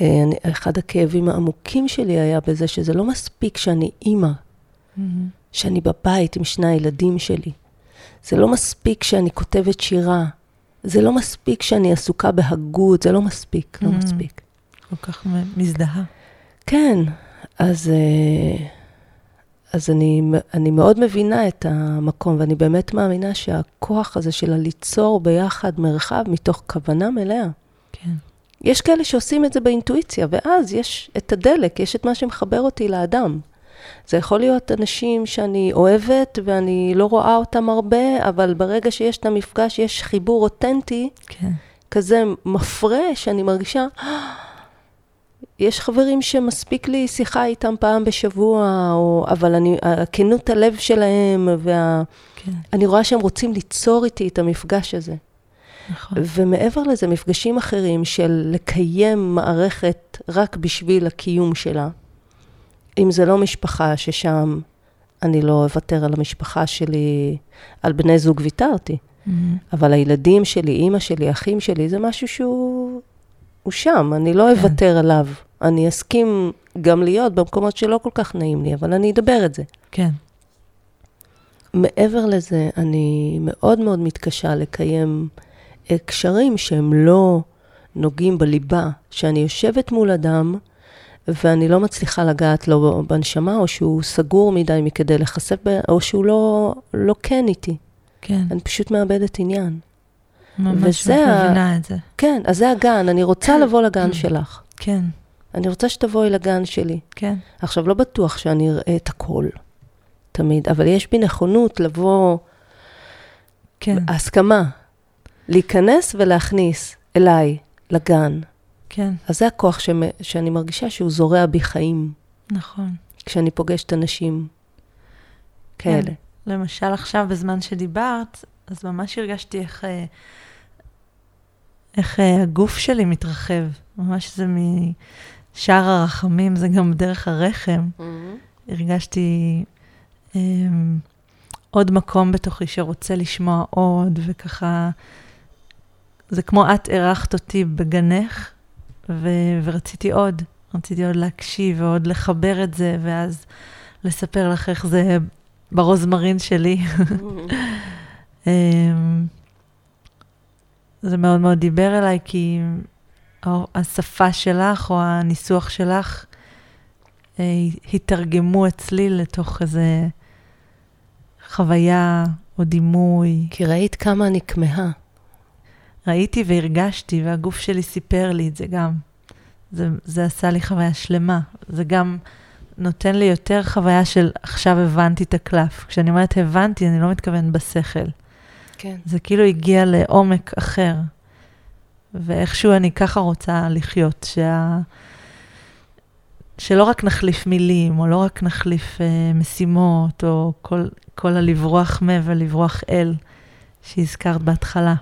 אה, אני, אחד הכאבים העמוקים שלי היה בזה שזה לא מספיק שאני אימא mm-hmm. שאני בבית עם שני הילדים שלי. זה לא מספיק שאני כותבת שירה. זה לא מספיק שאני עסוקה בהגות, זה לא מספיק, mm-hmm. לא מספיק. כל כך מזדהה. כן, אז, אה, אז אני, אני מאוד מבינה את המקום, ואני באמת מאמינה שהכוח הזה של הליצור ביחד מרחב מתוך כוונה מלאה. כן. יש כאלה שעושים את זה באינטואיציה, ואז יש את הדלק, יש את מה שמחבר אותי לאדם. זה יכול להיות אנשים שאני אוהבת ואני לא רואה אותם הרבה, אבל ברגע שיש את המפגש, יש חיבור אותנטי, כן. כזה מפרה, שאני מרגישה, יש חברים שמספיק לי שיחה איתם פעם בשבוע, או, אבל אני, כנות הלב שלהם, ואני כן. רואה שהם רוצים ליצור איתי את המפגש הזה. נכון. ומעבר לזה, מפגשים אחרים של לקיים מערכת רק בשביל הקיום שלה. אם זה לא משפחה ששם אני לא אוותר על המשפחה שלי, על בני זוג ויתרתי. Mm-hmm. אבל הילדים שלי, אימא שלי, אחים שלי, זה משהו שהוא שם, אני לא כן. אוותר עליו. אני אסכים גם להיות במקומות שלא כל כך נעים לי, אבל אני אדבר את זה. כן. מעבר לזה, אני מאוד מאוד מתקשה לקיים קשרים שהם לא נוגעים בליבה, שאני יושבת מול אדם, ואני לא מצליחה לגעת לו בנשמה, או שהוא סגור מדי מכדי להיחשף, או שהוא לא, לא כן איתי. כן. אני פשוט מאבדת עניין. ממש, מבינה את זה. כן, אז זה הגן, אני רוצה לבוא לגן שלך. כן. אני רוצה שתבואי לגן שלי. כן. עכשיו, לא בטוח שאני אראה את הכל, תמיד, אבל יש בי נכונות לבוא... כן. הסכמה. להיכנס ולהכניס אליי, לגן. כן, אז זה הכוח שמ- שאני מרגישה שהוא זורע בי חיים, נכון. כשאני פוגשת אנשים כאלה. כן. למשל עכשיו, בזמן שדיברת, אז ממש הרגשתי איך, אה, איך אה, הגוף שלי מתרחב. ממש זה משער הרחמים, זה גם דרך הרחם. הרגשתי אה, עוד מקום בתוכי שרוצה לשמוע עוד, וככה, זה כמו את אירחת אותי בגנך, ו, ורציתי עוד. רציתי עוד להקשיב ועוד לחבר את זה, ואז לספר לך איך זה ברוזמרין שלי. <laughs> אמ, זה מאוד מאוד דיבר אליי, כי השפה שלך או הניסוח שלך אה, התרגמו אצלי לתוך איזה חוויה או דימוי. כי ראית כמה אני כמהה. ראיתי והרגשתי, והגוף שלי סיפר לי את זה גם. זה, זה עשה לי חוויה שלמה. זה גם נותן לי יותר חוויה של עכשיו הבנתי את הקלף. כשאני אומרת הבנתי, אני לא מתכוונת בשכל. כן. זה כאילו הגיע לעומק אחר. ואיכשהו אני ככה רוצה לחיות, שה... שלא רק נחליף מילים, או לא רק נחליף אה, משימות, או כל, כל הלברוח מ ולברוח אל שהזכרת בהתחלה.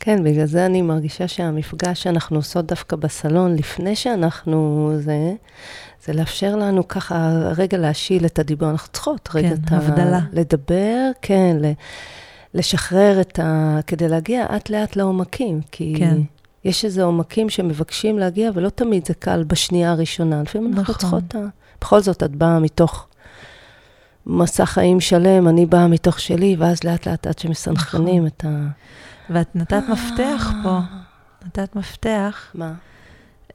כן, בגלל זה אני מרגישה שהמפגש שאנחנו עושות דווקא בסלון, לפני שאנחנו זה, זה לאפשר לנו ככה רגע להשיל את הדיבור. אנחנו צריכות רגע כן, את הבדלה. לדבר, כן, ל, לשחרר את ה... כדי להגיע לאט-לאט לעומקים. כי כן. יש איזה עומקים שמבקשים להגיע, ולא תמיד זה קל בשנייה הראשונה. לפעמים אנחנו נכון. צריכות... ה- בכל זאת, את באה מתוך מסע חיים שלם, אני באה מתוך שלי, ואז לאט-לאט עד שמסנכרנים נכון. את ה... ואת נתת מפתח פה, נתת מפתח, מה?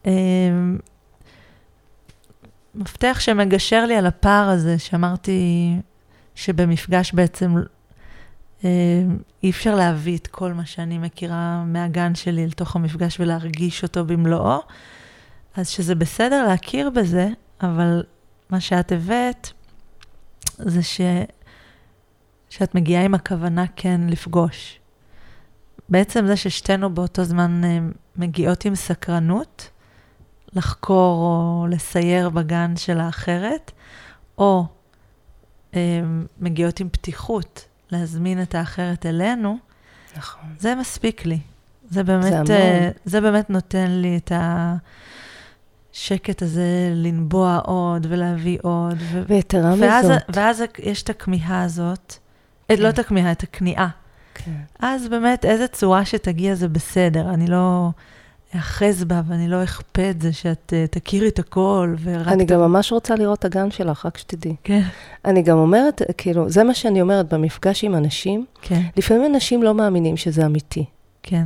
אמ, מפתח שמגשר לי על הפער הזה, שאמרתי שבמפגש בעצם אי אפשר להביא את כל מה שאני מכירה מהגן שלי לתוך המפגש ולהרגיש אותו במלואו, אז שזה בסדר להכיר בזה, אבל מה שאת הבאת זה ש... שאת מגיעה עם הכוונה כן לפגוש. בעצם זה ששתינו באותו זמן אה, מגיעות עם סקרנות, לחקור או לסייר בגן של האחרת, או אה, מגיעות עם פתיחות להזמין את האחרת אלינו, נכון. זה מספיק לי. זה באמת, המון. אה, זה באמת נותן לי את השקט הזה לנבוע עוד ולהביא עוד. ו- ויתרה ואז, מזאת, ואז יש את הכמיהה הזאת, כן. לא את הכמיהה, את הכניעה. כן. אז באמת, איזה צורה שתגיע זה בסדר. אני לא אאחז בה ואני לא אכפה את זה שאת uh, תכירי את הכל ורק... אני ת- גם ממש רוצה לראות את הגן שלך, רק שתדעי. כן, אני גם אומרת, כאילו, זה מה שאני אומרת במפגש עם אנשים. כן, לפעמים אנשים לא מאמינים שזה אמיתי. כן,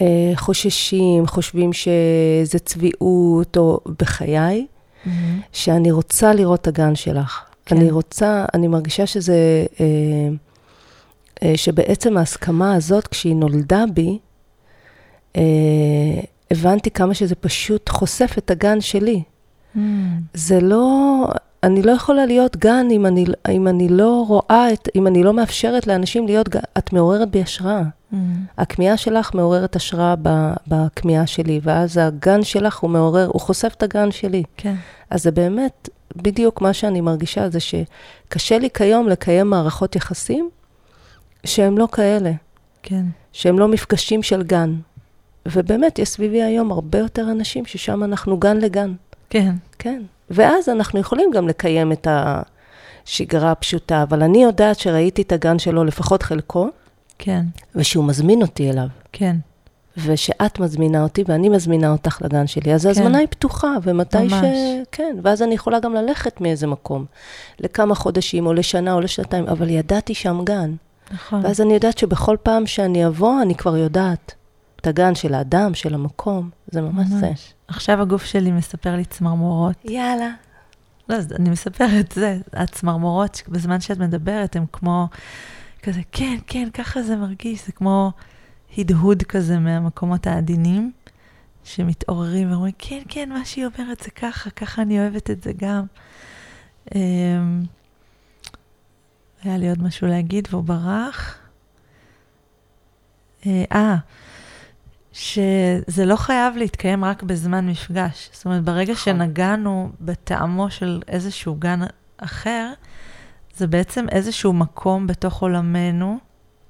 אה, חוששים, חושבים שזה צביעות, או בחיי, מהמם. שאני רוצה לראות את הגן שלך. כן. אני רוצה, אני מרגישה שזה, אה, אה, שבעצם ההסכמה הזאת, כשהיא נולדה בי, אה, הבנתי כמה שזה פשוט חושף את הגן שלי. מהמם. זה לא, אני לא יכולה להיות גן אם אני, אם אני לא רואה, את, אם אני לא מאפשרת לאנשים להיות גן. את מעוררת בי השראה. מהמם. הכמיהה שלך מעוררת השראה בכמיהה שלי, ואז הגן שלך הוא מעורר, הוא חושף את הגן שלי. כן, אז זה באמת בדיוק מה שאני מרגישה, זה שקשה לי כיום לקיים מערכות יחסים שהם לא כאלה, כן, שהם לא מפגשים של גן. ובאמת, יש סביבי היום הרבה יותר אנשים ששם אנחנו גן לגן. כן, כן. ואז אנחנו יכולים גם לקיים את השגרה הפשוטה, אבל אני יודעת שראיתי את הגן שלו, לפחות חלקו, כן, ושהוא מזמין אותי אליו. כן, ושאת מזמינה אותי ואני מזמינה אותך לגן שלי, אז ההזמנה היא פתוחה, ומתי ש... ממש. כן, ואז אני יכולה גם ללכת מאיזה מקום, לכמה חודשים, או לשנה, או לשנתיים, אבל ידעתי שם גן. נכון. ואז אני יודעת שבכל פעם שאני אבוא, אני כבר יודעת את הגן של האדם, של המקום, זה ממש זה. עכשיו הגוף שלי מספר לי צמרמורות. יאללה. לא, אז אני מספרת זה, הצמרמורות, בזמן שאת מדברת, הן כמו כזה, כן, כן, ככה זה מרגיש, זה כמו הדהוד כזה מהמקומות העדינים, שמתעוררים ואומרים, כן, כן, מה שהיא אומרת זה ככה, ככה אני אוהבת את זה גם. אמ, היה לי עוד משהו להגיד והוא ברח. אה, שזה לא חייב להתקיים רק בזמן מפגש. זאת אומרת, ברגע נכון. שנגענו בטעמו של איזשהו גן אחר, זה בעצם איזשהו מקום בתוך עולמנו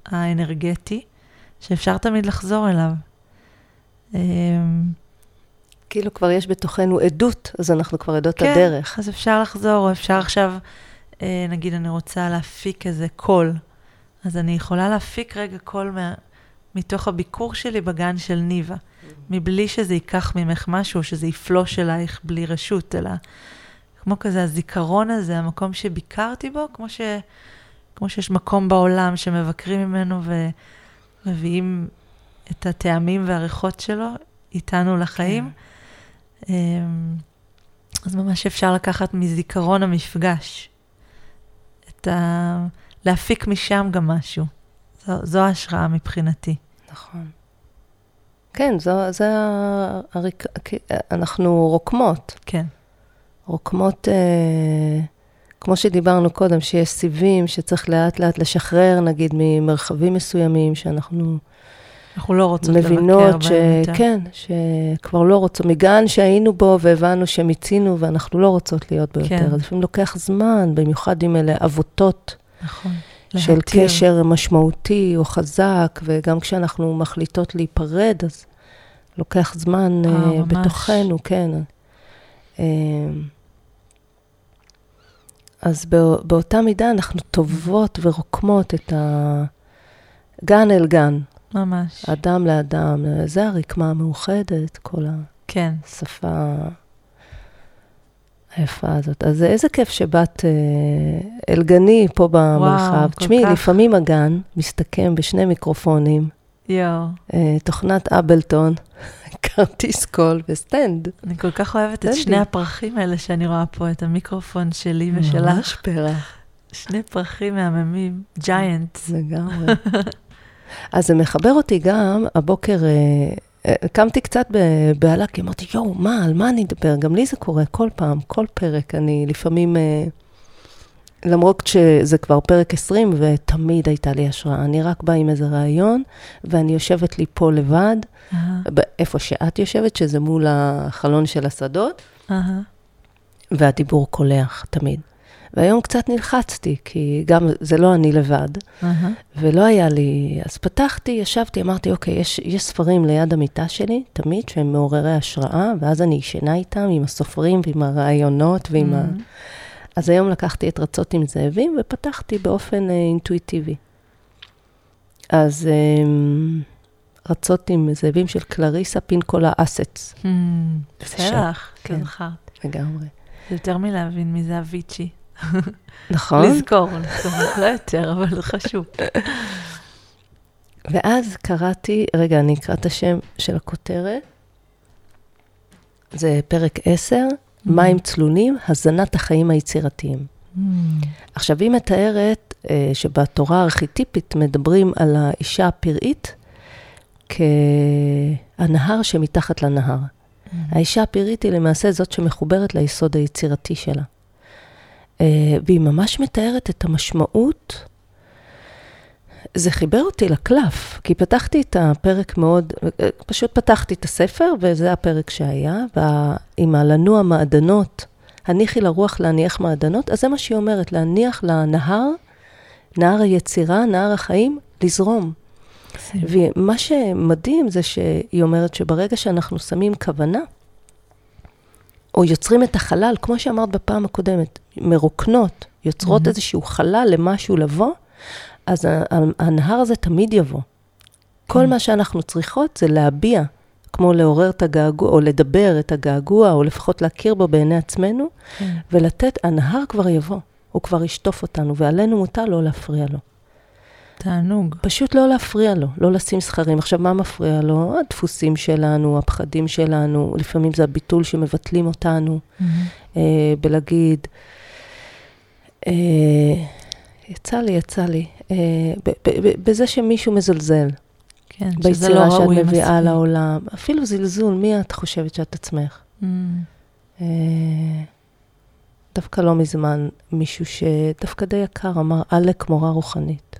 האנרגטי, שאפשר תמיד לחזור אליו. אמ, כאילו כבר יש בתוכנו עדות, אז אנחנו כבר יודעות כן, הדרך. כן, אז אפשר לחזור, או אפשר עכשיו, אה, נגיד, אני רוצה להפיק איזה קול. אז אני יכולה להפיק רגע קול מה, מתוך הביקור שלי בגן של ניבה, mm-hmm. מבלי שזה ייקח ממך משהו, שזה יפלוש אלייך בלי רשות, אלא כמו כזה הזיכרון הזה, המקום שביקרתי בו, כמו, ש, כמו שיש מקום בעולם שמבקרים ממנו ומביאים את הטעמים והריחות שלו איתנו לחיים. כן. אמ, אז ממש אפשר לקחת מזיכרון המפגש, את ה... להפיק משם גם משהו. זו, זו ההשראה מבחינתי. נכון. כן, זו, זה הריק... אנחנו רוקמות. כן. רוקמות, אה, כמו שדיברנו קודם, שיש סיבים שצריך לאט לאט לשחרר, נגיד, ממרחבים מסוימים, שאנחנו... אנחנו לא רוצות מבינות ש... כן, שכבר לא רוצות, מגן שהיינו בו והבנו שמיצינו ואנחנו לא רוצות להיות בו כן. יותר. אז לפעמים לוקח זמן, במיוחד אם אלה אבותות. נכון. של להתיר. קשר משמעותי או חזק, וגם כשאנחנו מחליטות להיפרד, אז לוקח זמן אה, אה בתוכנו, כן. אה, אז באותה מידה אנחנו טובות ורוקמות את הגן אל גן. ממש. אדם לאדם, זה הרקמה המאוחדת, כל כן. היפה הזאת. אז איזה כיף שבאת אה, אל גני פה במרחב. תשמעי, לפעמים הגן מסתכם בשני מיקרופונים. יואו. אה, תוכנת Ableton, <laughs> כרטיס קול וסטנד. אני כל כך אוהבת את שני הפרחים האלה שאני רואה פה, את המיקרופון שלי ושלך. ממש פרח. שני פרחים מהממים, giant. לגמרי. <laughs> אז זה מחבר אותי גם, הבוקר אה, קמתי קצת בבהלה, כי אמרתי, יואו, מה, על מה אני אדבר? גם לי זה קורה כל פעם, כל פרק. אני לפעמים, אה, למרות שזה כבר פרק 20, ותמיד הייתה לי השראה. אני רק באה עם איזה רעיון, ואני יושבת לי פה לבד, uh-huh. איפה שאת יושבת, שזה מול החלון של השדות, uh-huh. והדיבור קולח תמיד. והיום קצת נלחצתי, כי גם זה לא אני לבד, uh-huh. ולא היה לי... אז פתחתי, ישבתי, אמרתי, אוקיי, יש, יש ספרים ליד המיטה שלי, תמיד, שהם מעוררי השראה, ואז אני ישנה איתם, עם הסופרים ועם הרעיונות ועם uh-huh. ה... אז היום לקחתי את רצות עם זאבים ופתחתי באופן uh, אינטואיטיבי. אז um, רצות עם זאבים של קלריסה פינקולה אסטס. Hmm, בסדר, כן, לגמרי. זה יותר מלהבין מי זה אביצ'י. <laughs> נכון. לזכור, לא יותר, אבל זה חשוב. <laughs> ואז קראתי, רגע, אני אקרא את השם של הכותרת. זה פרק 10, mm. מים צלולים, הזנת החיים היצירתיים. Mm. עכשיו, היא מתארת uh, שבתורה הארכיטיפית מדברים על האישה הפראית כהנהר שמתחת לנהר. Mm. האישה הפראית היא למעשה זאת שמחוברת ליסוד היצירתי שלה. אה, והיא ממש מתארת את המשמעות. זה חיבר אותי לקלף, כי פתחתי את הפרק מאוד, אה, פשוט פתחתי את הספר, וזה הפרק שהיה, ועם הלנוע מעדנות, הניחי לרוח להניח מעדנות, אז זה מה שהיא אומרת, להניח לנהר, נהר היצירה, נהר החיים, לזרום. ומה שמדהים זה שהיא אומרת שברגע שאנחנו שמים כוונה, או יוצרים את החלל, כמו שאמרת בפעם הקודמת, מרוקנות, יוצרות mm-hmm. איזשהו חלל למשהו לבוא, אז הנהר הזה תמיד יבוא. Mm-hmm. כל מה שאנחנו צריכות זה להביע, כמו לעורר את הגעגוע, או לדבר את הגעגוע, או לפחות להכיר בו בעיני עצמנו, mm-hmm. ולתת, הנהר כבר יבוא, הוא כבר ישטוף אותנו, ועלינו מותר לא להפריע לו. תענוג. פשוט לא להפריע לו, לא לשים סכרים. עכשיו, מה מפריע לו? הדפוסים שלנו, הפחדים שלנו, לפעמים זה הביטול שמבטלים אותנו, mm-hmm. אה, בלהגיד, אה, יצא לי, יצא לי, אה, בזה שמישהו מזלזל. כן, שזה לא ראוי מספיק. ביצירה שאת מביאה לעולם. אפילו זלזול, מי את חושבת שאת עצמך? Mm. אה, דווקא לא מזמן, מישהו שדווקא די יקר אמר, עלק מורה רוחנית.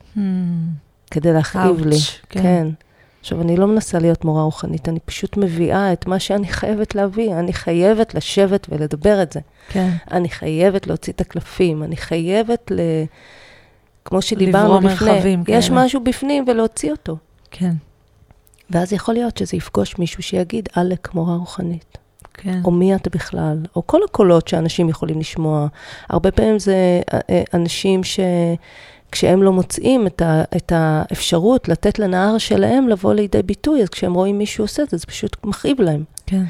כדי להכאיב לי. כן. כן. עכשיו, אני לא מנסה להיות מורה רוחנית, אני פשוט מביאה את מה שאני חייבת להביא. אני חייבת לשבת ולדבר את זה. כן. אני חייבת להוציא את הקלפים, אני חייבת ל... כמו שדיברנו לפני, מרחבים יש כאלה. משהו בפנים ולהוציא אותו. כן, ואז יכול להיות שזה יפגוש מישהו שיגיד, עלק, מורה רוחנית. כן. או מי את בכלל, או כל הקולות שאנשים יכולים לשמוע. הרבה פעמים זה אה, אה, שכשהם לא מוצאים את, ה, את האפשרות לתת לנהר שלהם לבוא לידי ביטוי, אז כשהם רואים מישהו עושה את זה, זה פשוט מכאיב להם. כן.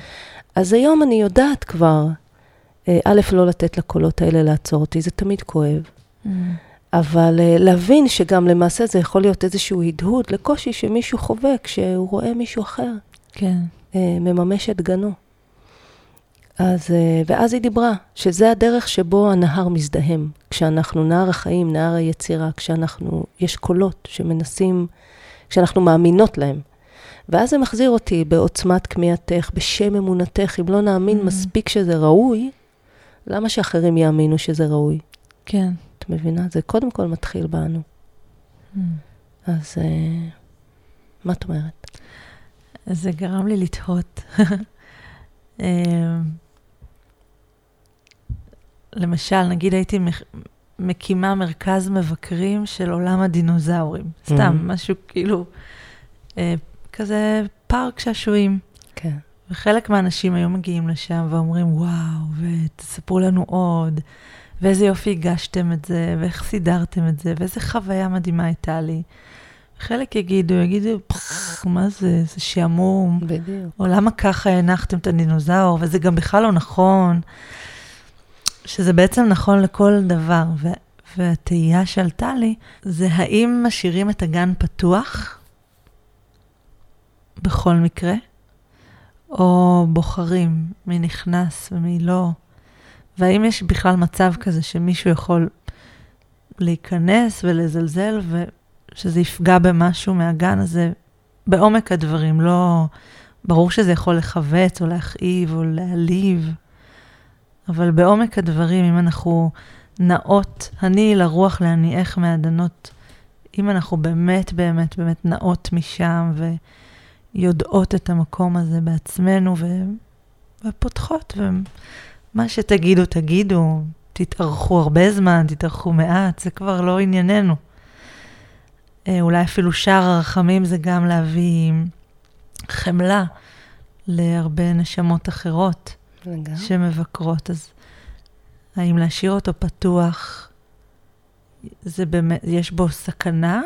אז היום אני יודעת כבר, אה, א', לא לתת לקולות האלה לעצור אותי, זה תמיד כואב. Mm. אבל אה, להבין שגם למעשה זה יכול להיות איזשהו הדהוד לקושי שמישהו חווה כשהוא רואה מישהו אחר כן. אה, מממש את גנו. אז, אה, ואז היא דיברה, שזה הדרך שבו הנהר מזדהם. כשאנחנו נהר החיים, נהר היצירה, כשאנחנו, יש קולות שמנסים, כשאנחנו מאמינות להם. ואז זה מחזיר אותי בעוצמת כמיהתך, בשם אמונתך, אם לא נאמין Mm. מספיק שזה ראוי, למה שאחרים יאמינו שזה ראוי? כן. את מבינה? זה קודם כל מתחיל בנו. Mm. אז אה, מה את אומרת? זה גרם לי לתהות. <laughs> למשל, נגיד הייתי מקימה מרכז מבקרים של עולם הדינוזאורים. סתם, Mhm. משהו כאילו, אה, כזה פארק שעשועים. כן. וחלק מהאנשים היו מגיעים לשם ואומרים, וואו, ותספרו לנו עוד, ואיזה יופי הגשתם את זה, ואיך סידרתם את זה, ואיזה חוויה מדהימה הייתה לי. חלק יגידו, יגידו, "פח, מה זה, זה שעמום, בדיוק. או למה ככה הנחתם את הדינוזאור, וזה גם בכלל לא נכון, שזה בעצם נכון לכל דבר. ו- והתהייה שעלתה לי, זה האם משאירים את הגן פתוח, בכל מקרה, או בוחרים מי נכנס ומי לא, והאם יש בכלל מצב כזה שמישהו יכול להיכנס ולזלזל, ושזה יפגע במשהו מהגן הזה בעומק הדברים, לא... ברור שזה יכול לכווץ או להכאיב או להעליב, אבל בעומק הדברים, אם אנחנו נאות, אני לרוח להניעך מעדנות, אם אנחנו באמת באמת באמת נאות משם ויודעות את המקום הזה בעצמנו ו... ופותחות, ומה שתגידו, תגידו, תתארכו הרבה זמן, תתארכו מעט, זה כבר לא ענייננו. אה, אולי אפילו שער הרחמים זה גם להביא חמלה להרבה נשמות אחרות לגמרי. שמבקרות. אז האם להשאיר אותו פתוח, זה באמת, יש בו סכנה,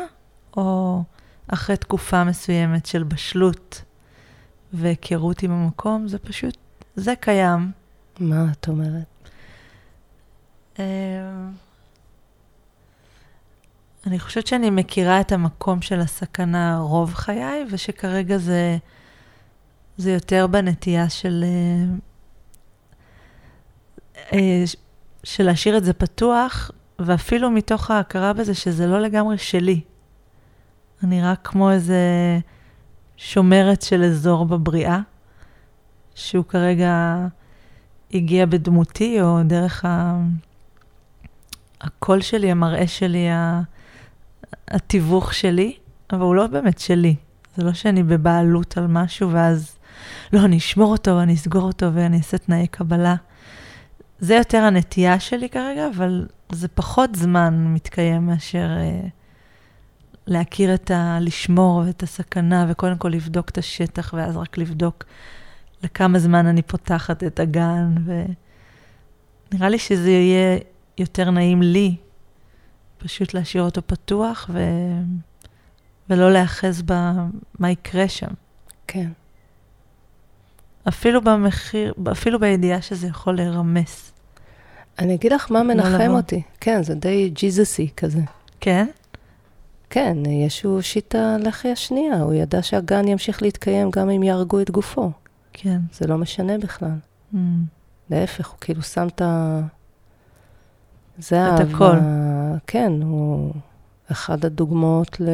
או אחרי תקופה מסוימת של בשלות והיכרות עם המקום, זה פשוט, זה קיים. מה את אומרת? אה, אני חושבת שאני מכירה את המקום של הסכנה רוב חיי, ושכרגע זה, זה יותר בנטייה של, אה, של להשאיר את זה פתוח, ואפילו מתוך ההכרה בזה שזה לא לגמרי שלי. אני רק כמו איזה שומרת של אזור בבריאה, שהוא כרגע הגיע בדמותי, או דרך ה... הקול שלי, המראה שלי, התיווך שלי, אבל הוא לא באמת שלי. זה לא שאני בבעלות על משהו, ואז, לא, אני אשמור אותו, ואני אסגור אותו, ואני אעשה תנאי קבלה. זה יותר הנטייה שלי כרגע, אבל זה פחות זמן מתקיים מאשר אה, להכיר את ה... לשמור ואת הסכנה, וקודם כל לבדוק את השטח, ואז רק לבדוק לכמה זמן אני פותחת את הגן, ונראה לי שזה יהיה יותר נעים לי, פשוט להשאיר אותו פתוח ו... ולא להיאחז במה יקרה שם. כן. אפילו במחיר, אפילו בידיעה שזה יכול להירמס. אני אגיד לך מה לא מנחם. אותי. כן, זה די ג'יזוסי כזה. כן? כן, ישו הושיט הלחי השנייה, הוא ידע שהגן ימשיך להתקיים גם אם יהרגו את גופו. כן. זה לא משנה בכלל. Mm. להפך, הוא כאילו שם את ה... זה את האהבה- הכל. כן, הוא אחד הדוגמאות, ל...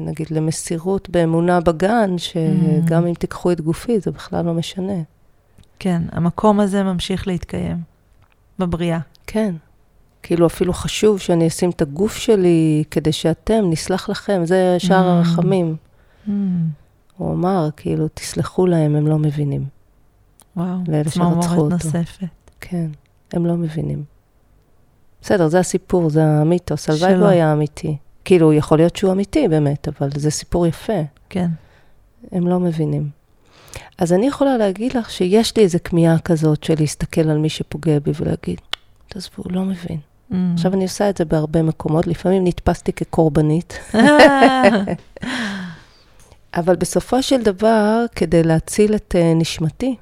נגיד, למסירות באמונה בגן, שגם Mm. אם תיקחו את גופי, זה בכלל לא משנה. כן, המקום הזה ממשיך להתקיים בבריאה. כן. כאילו אפילו חשוב שאני אשים את הגוף שלי כדי שאתם, נסלח לכם, זה שער Mm. הרחמים. Mm. הוא אמר, כאילו, תסלחו להם, הם לא מבינים. וואו, צמרמורת. נוספת. כן, הם לא מבינים. בסדר, זה הסיפור, זה המיתוס. הלוואי. והוא היה אמיתי. כאילו, יכול להיות שהוא אמיתי באמת, אבל זה סיפור יפה. כן. הם לא מבינים. אז אני יכולה להגיד לך שיש לי איזו כמיהה כזאת של להסתכל על מי שפוגע בי ולהגיד, תעזבו, הוא לא מבין. Mm. עכשיו, אני עושה את זה בהרבה מקומות, לפעמים נתפסתי כקורבנית, <laughs> אבל בסופו של דבר, כדי להציל את uh, נשמתי,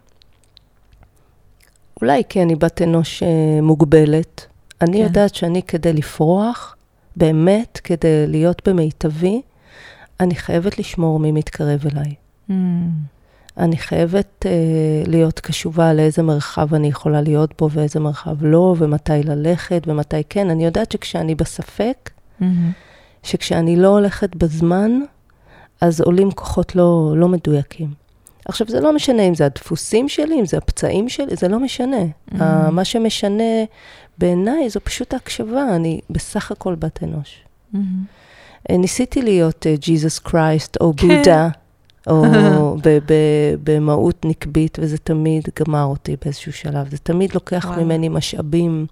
אולי כי אני בת אנוש uh, מוגבלת, אני כן. יודעת שאני כדי לפרוח, באמת, כדי להיות במיטבי, אני חייבת לשמור מי מתקרב אליי. Mm. אני חייבת uh, להיות קשובה לאיזה מרחב אני יכולה להיות בו ואיזה מרחב לא, ומתי ללכת ומתי כן. אני יודעת שכשאני בספק, מהמם. שכשאני לא הולכת בזמן, אז עולים כוחות לא, לא מדויקים. עכשיו, זה לא משנה אם זה הדפוסים שלי, אם זה הפצעים שלי, זה לא משנה. Mhm. ה- מה שמשנה בעיניי זו פשוט ההקשבה, אני בסך הכל בת אנוש. אה, ניסיתי להיות ג'יזוס קרייסט או כן. בודה, או <laughs> במהות נקבית, וזה תמיד גמר אותי באיזשהו שלב. זה תמיד לוקח וואו. ממני משאבים,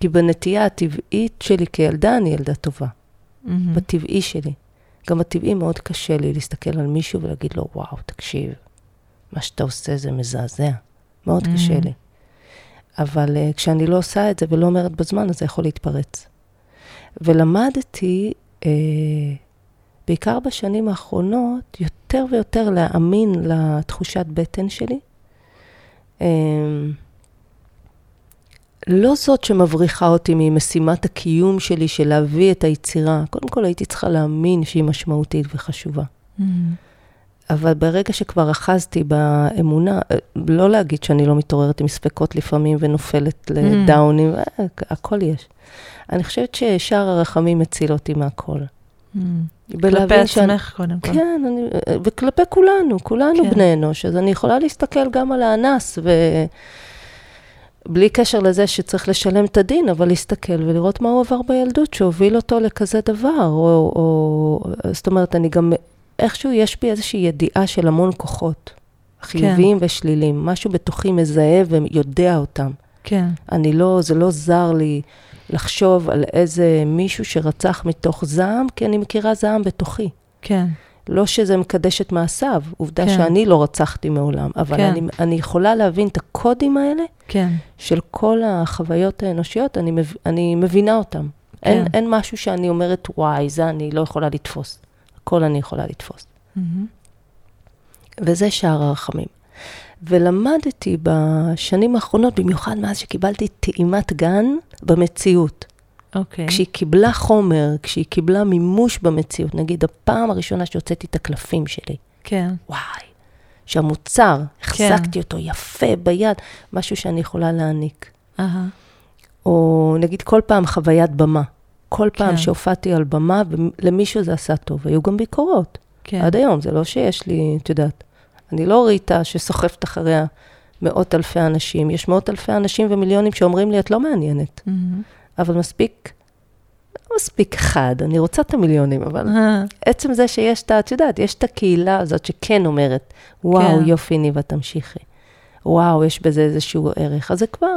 כי בנטייה הטבעית שלי כילדה, אני ילדה טובה. מהמם. בטבעי שלי. גם בטבעי מאוד קשה לי להסתכל על מישהו ולהגיד לו, וואו, תקשיב, מה שאתה עושה זה מזעזע. מאוד Mm. קשה לי. אבל uh, כשאני לא עושה את זה ולא אומרת בזמן, אז זה יכול להתפרץ. ולמדתי, uh, בעיקר בשנים האחרונות, יותר ויותר להאמין לתחושת בטן שלי. Um, לא זאת שמבריחה אותי ממשימת הקיום שלי של להביא את היצירה. קודם כל הייתי צריכה להאמין שהיא משמעותית וחשובה. מהמם. אבל ברגע שכבר אחזתי באמונה, אה, לא להגיד שאני לא מתעוררת עם ספקות לפעמים ונופלת לדאונים, אה, הכל יש. אני חושבת ששער הרחמים מציל אותי מהכל. מהמם. כלפי שאני- עצמך, קודם כל. כן, אני, וכלפי כולנו, כולנו כן. בני אנוש, אז אני יכולה להסתכל גם על האנס, ובלי קשר לזה שצריך לשלם את הדין, אבל להסתכל ולראות מה הוא עבר בילדות שהוביל אותו לכזה דבר, או, או זאת אומרת, אני גם, איכשהו יש בי איזושהי ידיעה של המון כוחות, חיוביים ושליליים, משהו בתוכי מזהה ויודע אותם. כן. אני לא, זה לא זר לי לחשוב על איזה מישהו שרצח מתוך זעם, כי אני מכירה זעם בתוכי. כן. לא שזה מקדש את מעשיו, עובדה כן. שאני לא רצחתי מעולם, אבל כן. אני, אני יכולה להבין את הקודים האלה כן. של כל החוויות האנושיות, אני, מב, אני מבינה אותם. כן. אין. אין משהו שאני אומרת, וואי, זה אני לא יכולה לתפוס. הכל אני יכולה לתפוס. מהמם. וזה שער הרחמים. ולמדתי בשנים האחרונות, במיוחד מאז שקיבלתי טעימת גן במציאות. אוקיי. כשהיא קיבלה חומר, כשהיא קיבלה מימוש במציאות, נגיד הפעם הראשונה שהוצאתי את הקלפים שלי, כן. וואי, שהמוצר, החזקתי אותו יפה ביד, משהו שאני יכולה להעניק. אהה. או נגיד כל פעם חוויית במה. כל פעם כן. שהופעתי על במה, ולמישהו זה עשה טוב. היו גם ביקורות. כן. עד היום, זה לא שיש לי, את יודעת, אני לא ריטה שסוחפת אחריה מאות אלפי אנשים. יש מאות אלפי אנשים ומיליונים שאומרים לי, את לא מעניינת. מהמם. אבל מספיק, לא מספיק אחד, אני רוצה את המיליונים, אבל אה, עצם זה שיש את. את יודעת, יש את הקהילה הזאת שכן אומרת, וואו, כן. יופי, ניבה, תמשיכי. וואו, יש בזה איזשהו ערך. אז זה כבר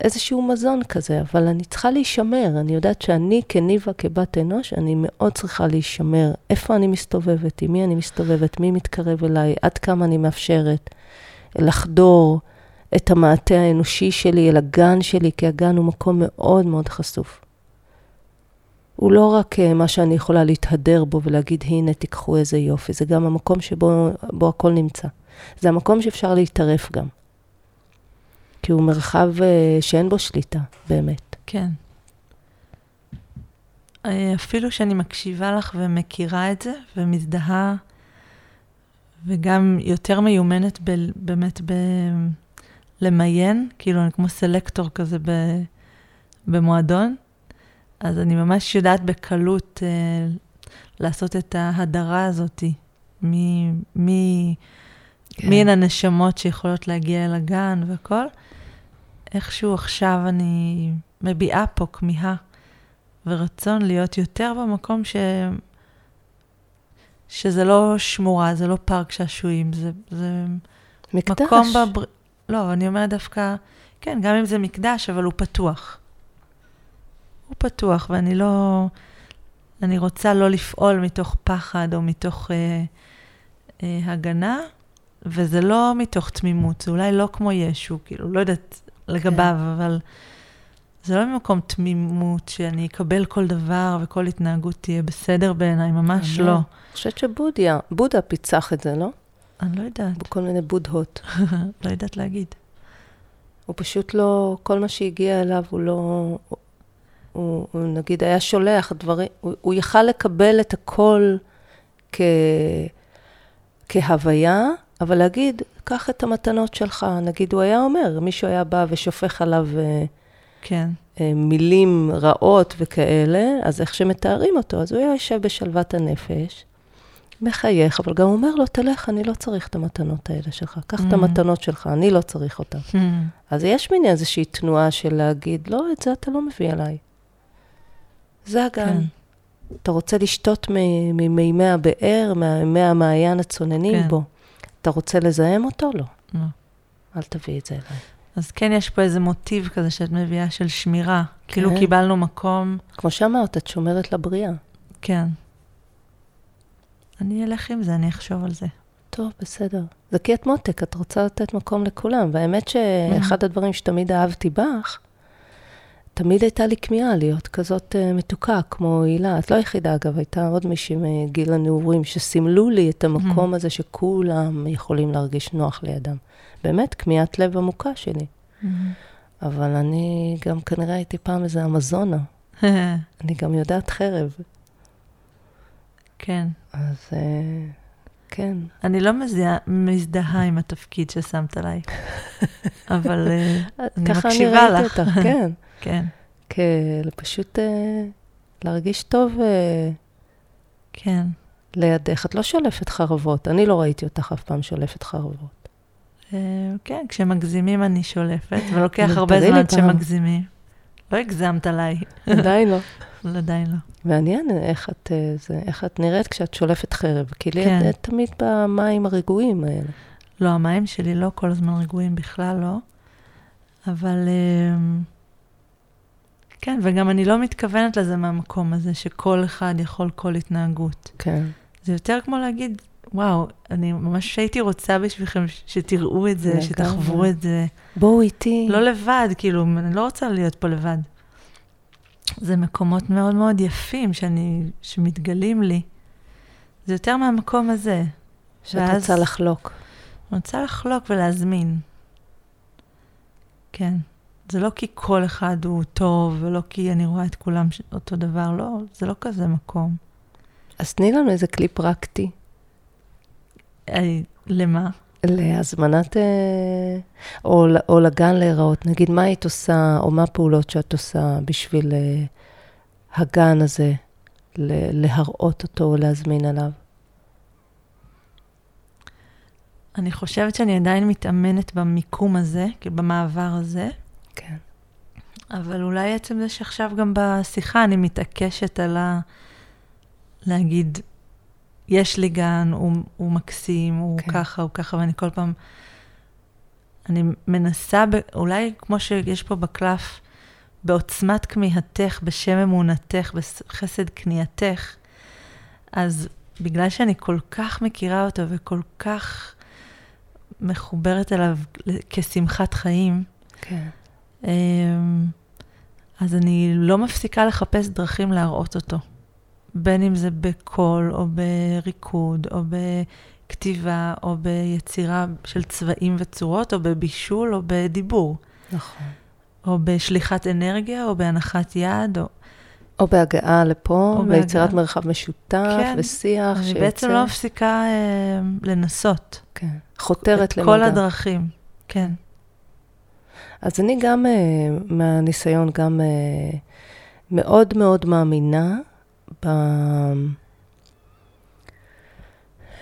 איזשהו מזון כזה, אבל אני צריכה להישמר. אני יודעת שאני כניבה, כבת אנוש, אני מאוד צריכה להישמר. איפה אני מסתובבת, עם מי אני מסתובבת, מי מתקרב אליי, עד כמה אני מאפשרת לחדור את המעטה האנושי שלי אל הגן שלי, כי הגן הוא מקום מאוד מאוד חשוף. הוא לא רק אה, מה שאני יכולה להתהדר בו ולהגיד, הנה, תיקחו איזה יופי, זה גם המקום שבו בו הכל נמצא. זה המקום שאפשר להתערף גם. כי הוא מרחב אה, שאין בו שליטה, באמת. כן. אה, אפילו שאני מקשיבה לך ומכירה את זה, ומזדהה, וגם יותר מיומנת ב, באמת ב... למיין, כאילו אני כמו סלקטור כזה ב, במועדון, אז אני ממש יודעת בקלות אה, לעשות את ההדרה הזאתי, מי, מי, כן. מי הן הנשמות שיכולות להגיע אל הגן והכל. איכשהו עכשיו אני מביעה פה כמיהה ורצון להיות יותר במקום ש... שזה לא שמורה, זה לא פארק שעשועים, זה, זה מקדש. מקום בבר... לא, אני אומרת דווקא, כן, גם אם זה מקדש, אבל הוא פתוח. הוא פתוח, ואני לא... אני רוצה לא לפעול מתוך פחד או מתוך אה, אה, הגנה, וזה לא מתוך תמימות, זה אולי לא כמו ישו, כאילו, לא יודעת לגביו, כן. אבל זה לא ממקום תמימות שאני אקבל כל דבר וכל התנהגות תהיה בסדר בעיניי, ממש לא. אני חושבת שבודיה, בודה פיצח את זה, לא? אני לא יודעת. בכל מיני בודהות. <laughs> לא יודעת להגיד. הוא פשוט לא, כל מה שהגיע אליו הוא לא, הוא, הוא נגיד היה שולח דברים, הוא, הוא יכל לקבל את הכל כ, כהוויה, אבל להגיד, קח את המתנות שלך. נגיד, הוא היה אומר, מישהו היה בא ושופך עליו אה, כן. אה, מילים רעות וכאלה, אז איך שמתארים אותו, אז הוא היה יושב בשלוות הנפש, מחייך, אבל גם אומר לו, תלך, אני לא צריך את המתנות האלה שלך. קח mm. את המתנות שלך, אני לא צריך אותן. Mm. אז יש מין איזושהי תנועה של להגיד, לא, את זה אתה לא מביא אליי. זה הגן. כן. אתה רוצה לשתות ממימי הבאר, ממי המעיין הצוננים כן. בו. אתה רוצה לזהם אותו? לא. לא. אל תביא את זה אליי. אז כן, יש פה איזה מוטיב כזה שאת מביאה של שמירה. כן. כאילו קיבלנו מקום... כמו שאמרת, את שומרת לבריאה. כן. אני אלך עם זה, אני אחשוב על זה. טוב, בסדר. זה כי את מותק, את רוצה לתת מקום לכולם. והאמת שאחד הדברים שתמיד אהבתי בך, תמיד הייתה לי כמיהה להיות כזאת uh, מתוקה, כמו הילה. את לא היחידה, אגב, הייתה עוד מישהי מגיל הנעורים, שסימלו לי את המקום הזה שכולם יכולים להרגיש נוח לידם. באמת, כמיהת לב עמוקה שלי. אבל אני גם כנראה הייתי פעם איזה אמזונה. <laughs> אני גם יודעת חרב. כן. אז uh, כן. אני לא מזדהה, מזדהה עם התפקיד ששמת עליי, <laughs> אבל uh, אני מקשיבה לך. ככה אני ראיתי אותך, כן. כן. פשוט uh, להרגיש טוב uh, כן. לידך. את לא שולפת חרבות, אני לא ראיתי אותך אף פעם שולפת חרבות. Uh, כן, כשמגזימים אני שולפת, <laughs> ולוקח הרבה זמן כשמגזימים. לא הגזמת עליי. עדיין לא. <laughs> עדיין לא. מעניין איך את, זה, איך את נראית כשאת שולפת חרב, כי לי כן. את תמיד במים הרגועים האלה. לא, המים שלי לא כל הזמן רגועים בכלל, לא. אבל... Uh, כן, וגם אני לא מתכוונת לזה מהמקום הזה, שכל אחד יכול כל התנהגות. כן. זה יותר כמו להגיד, וואו, אני ממש הייתי רוצה בשבילכם שתראו את זה, שתחוו את זה. בואו איתי. לא לבד, כאילו, אני לא רוצה להיות פה לבד. זה מקומות מאוד מאוד יפים שאני, שמתגלים לי. זה יותר מהמקום הזה. שאת ואז... רוצה לחלוק. רוצה לחלוק ולהזמין. כן. זה לא כי כל אחד הוא טוב, ולא כי אני רואה את כולם אותו דבר, לא, זה לא כזה מקום. אז תני לנו איזה כלי פרקטי. אה, למה? להזמנת, אה, או, או לגן להיראות. נגיד, מה היית עושה, או מה הפעולות שאת עושה בשביל אה, הגן הזה, להראות אותו או להזמין עליו? אני חושבת שאני עדיין מתאמנת במיקום הזה, במעבר הזה. כן. אבל אולי עצם זה שעכשיו גם בשיחה אני מתעקשת על ה... להגיד, יש לי גן, הוא, הוא מקסים, הוא כן. ככה, הוא ככה, ואני כל פעם... אני מנסה, ב, אולי כמו שיש פה בקלף, בעוצמת כמיהתך, בשם אמונתך, בחסד כניעתך, אז בגלל שאני כל כך מכירה אותו וכל כך מחוברת אליו כשמחת חיים, כן. אמ, אז אני לא מפסיקה לחפש דרכים להראות אותו. בין אם זה בקול, או בריקוד, או בכתיבה, או ביצירה של צבעים וצורות, או בבישול, או בדיבור. נכון. או בשליחת אנרגיה, או בהנחת יד, או... או בהגעה לפה, או ביצירת בהגעה. מרחב משותף כן, ושיח אני שיוצא. אני בעצם לא מפסיקה אה, לנסות. כן, חותרת למדע. כל הדרכים, כן. אז אני גם, uh, מהניסיון, גם uh, מאוד מאוד מאמינה ב,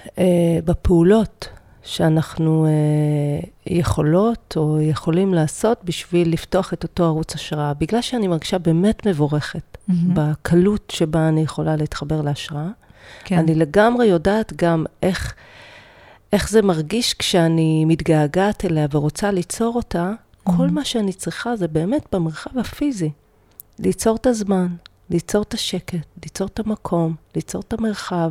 uh, בפעולות שאנחנו יכולות או יכולים לעשות בשביל לפתוח את אותו ערוץ השראה. בגלל שאני מרגישה באמת מבורכת mm-hmm. בקלות שבה אני יכולה להתחבר להשראה, כן. אני לגמרי יודעת גם איך, איך זה מרגיש כשאני מתגעגעת אליה ורוצה ליצור אותה. כל מה שאני צריכה זה באמת במרחב הפיזי. ליצור את הזמן, ליצור את השקט, ליצור את המקום, ליצור את המרחב.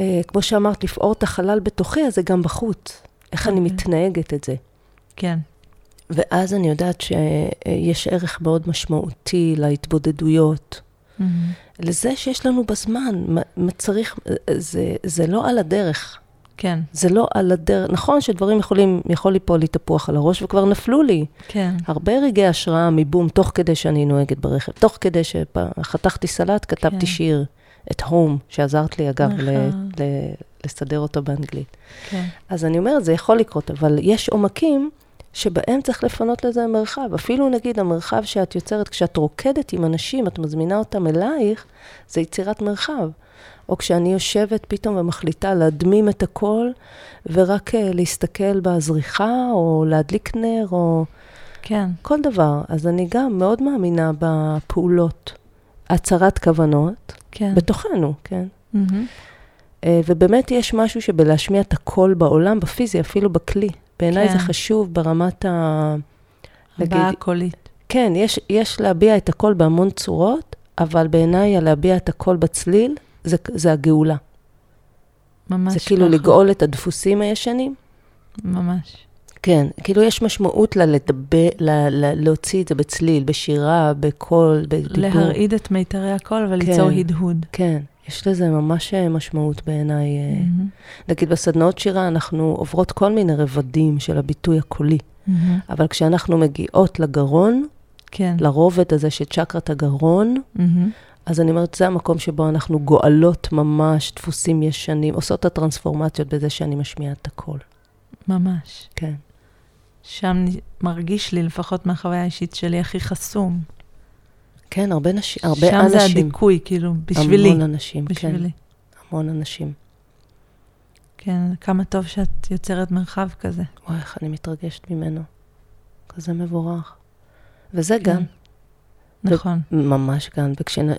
אה, כמו שאמרת, לפעור את החלל בתוכי, אז זה גם בחוץ. איך okay. אני אוקיי. מתנהגת את זה. כן. ואז אני יודעת שיש ערך מאוד משמעותי להתבודדויות. Mm-hmm. לזה שיש לנו בזמן, מה צריך, זה, זה לא על הדרך. כן. זה לא על הדרך, נכון שדברים יכולים, יכול ליפול לי תפוח על הראש, וכבר נפלו לי. כן. הרבה רגעי השראה מבום, תוך כדי שאני נוהגת ברכב, תוך כדי שחתכתי סלט, כתבתי כן. שיר, את הום, שעזרת לי, אגב, ל, ל, לסדר אותו באנגלית. כן. אז אני אומרת, זה יכול לקרות, אבל יש עומקים שבהם צריך לפנות לזה מרחב. אפילו נגיד המרחב שאת יוצרת, כשאת רוקדת עם אנשים, את מזמינה אותם אלייך, זה יצירת מרחב. או כשאני יושבת פתאום ומחליטה להדמים את הכל, ורק uh, להסתכל בזריחה, או להדליק נר, או... כן. כל דבר. אז אני גם מאוד מאמינה בפעולות. הצהרת כוונות, כן. בתוכנו, כן? Mm-hmm. ובאמת יש משהו שבלהשמיע את הקול בעולם, בפיזי, אפילו בכלי. בעיניי כן. זה חשוב ברמת ה... הבעה הקולית. כן, יש, יש להביע את הקול בהמון צורות, אבל בעיניי להביע את הקול בצליל, זה, זה הגאולה. ממש זה כאילו ככה. לגאול את הדפוסים הישנים. ממש. כן, כאילו יש משמעות ללדבר, ל, ל, להוציא את זה בצליל, בשירה, בקול, בדיבור. להרעיד את מיתרי הקול וליצור כן, הדהוד. כן, יש לזה ממש אה, משמעות בעיניי. Mm-hmm. נגיד בסדנאות שירה אנחנו עוברות כל מיני רבדים של הביטוי הקולי, mm-hmm. אבל כשאנחנו מגיעות לגרון, כן. לרובד הזה של צ'קרת הגרון, mm-hmm. אז אני אומרת, זה המקום שבו אנחנו גואלות ממש דפוסים ישנים, עושות את הטרנספורמציות בזה שאני משמיעה את הקול. ממש. כן. שם מרגיש לי, לפחות מהחוויה האישית שלי, הכי חסום. כן, הרבה, נש... הרבה שם אנשים. שם זה הדיכוי, כאילו, בשבילי. המון אנשים, כן. בשבילי. כן. המון אנשים. כן, כמה טוב שאת יוצרת מרחב כזה. וואי, איך אני מתרגשת ממנו. כזה מבורך. וזה כן. גם. נכון. ממש גם,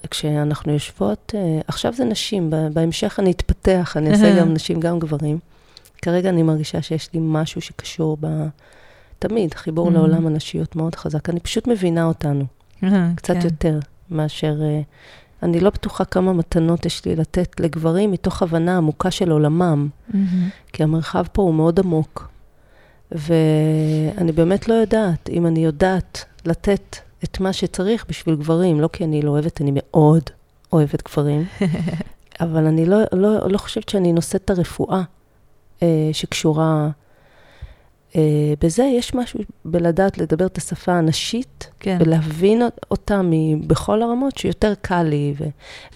וכשאנחנו יושבות, אה, עכשיו זה נשים, בהמשך אני אתפתח, אני אעשה גם נשים, גם גברים. כרגע אני מרגישה שיש לי משהו שקשור ב... תמיד, חיבור. לעולם הנשיות מאוד חזק. אני פשוט מבינה אותנו, קצת כן. יותר מאשר... אה, אני לא בטוחה כמה מתנות יש לי לתת לגברים מתוך הבנה עמוקה של עולמם. כי המרחב פה הוא מאוד עמוק. ואני באמת לא יודעת, אם אני יודעת לתת את מה שצריך בשביל גברים, לא כי אני לא אוהבת, אני מאוד אוהבת גברים, <laughs> אבל אני לא, לא, לא חושבת שאני נושאת את הרפואה אה, שקשורה אה, בזה. יש משהו בלדעת לדבר את השפה הנשית, כן. ולהבין אותה בכל הרמות, שיותר קל לי. ו,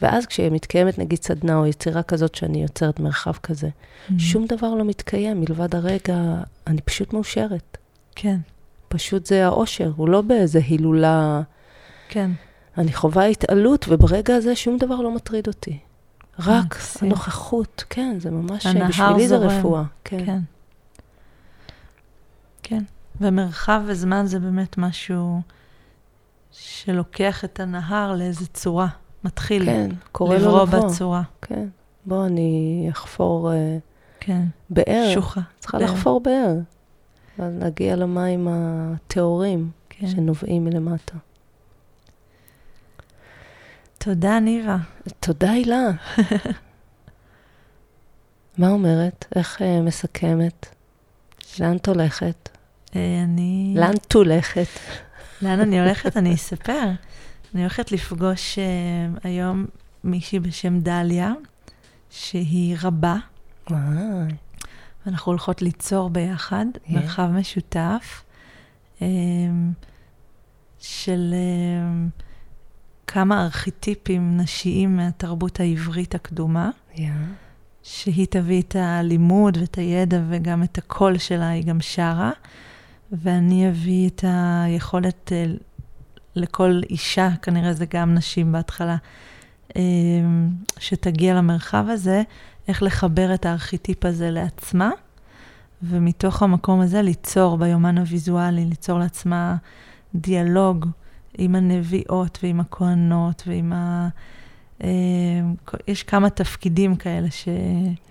ואז כשמתקיימת נגיד סדנה או יצירה כזאת שאני יוצרת מרחב כזה, mm-hmm. שום דבר לא מתקיים מלבד הרגע, אני פשוט מאושרת. כן. פשוט זה האושר, הוא לא באיזה הילולה. כן. אני חווה התעלות, וברגע הזה שום דבר לא מטריד אותי. רק מקסים. הנוכחות, כן, זה ממש, בשבילי זה רפואה. כן. כן. כן. ומרחב וזמן זה באמת משהו שלוקח את הנהר לאיזה צורה. מתחיל כן, קורא לו לבוא. בצורה. כן. בוא, אני אחפור אה, כן. באר. שוחה. צריכה באר. לחפור באר. ואז להגיע למים הטהורים כן. שנובעים מלמטה. תודה, ניבה. תודה, הילה. <laughs> מה אומרת? איך uh, מסכמת? לאן את הולכת? Uh, אני... לאן את הולכת? לאן אני הולכת? אני אספר. אני הולכת לפגוש uh, היום מישהי בשם דליה, שהיא רבה. וואי. ואנחנו הולכות ליצור ביחד yeah. מרחב משותף um, של um, כמה ארכיטיפים נשיים מהתרבות העברית הקדומה, yeah. שהיא תביא את הלימוד ואת הידע וגם את הקול שלה, היא גם שרה, ואני אביא את היכולת uh, לכל אישה, כנראה זה גם נשים בהתחלה, שתגיע למרחב הזה, איך לחבר את הארכיטיפ הזה לעצמה, ומתוך המקום הזה ליצור ביומן הוויזואלי, ליצור לעצמה דיאלוג עם הנביאות ועם הכהנות ועם אה, יש כמה תפקידים כאלה ש...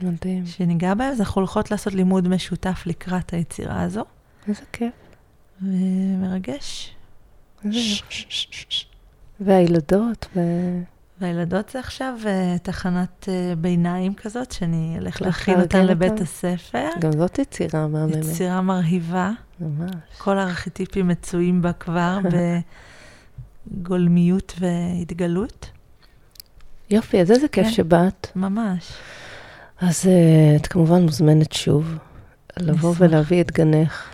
מדהים. שניגע בהם, אז אנחנו הולכות לעשות לימוד משותף לקראת היצירה הזו. איזה כיף. ומרגש. והילדות, ו... והילדות זה עכשיו uh, תחנת uh, ביניים כזאת, שאני אלך להכין אותן לארגן לבית אותן? הספר. גם זאת יצירה מהממת. יצירה מרהיבה, ממש. כל הארכיטיפים מצויים בה כבר <laughs> בגולמיות והתגלות. יופי, אז איזה כיף כן. שבאת. ממש. אז אה, את כמובן מוזמנת שוב לבוא נשמח. ולהביא את גנך.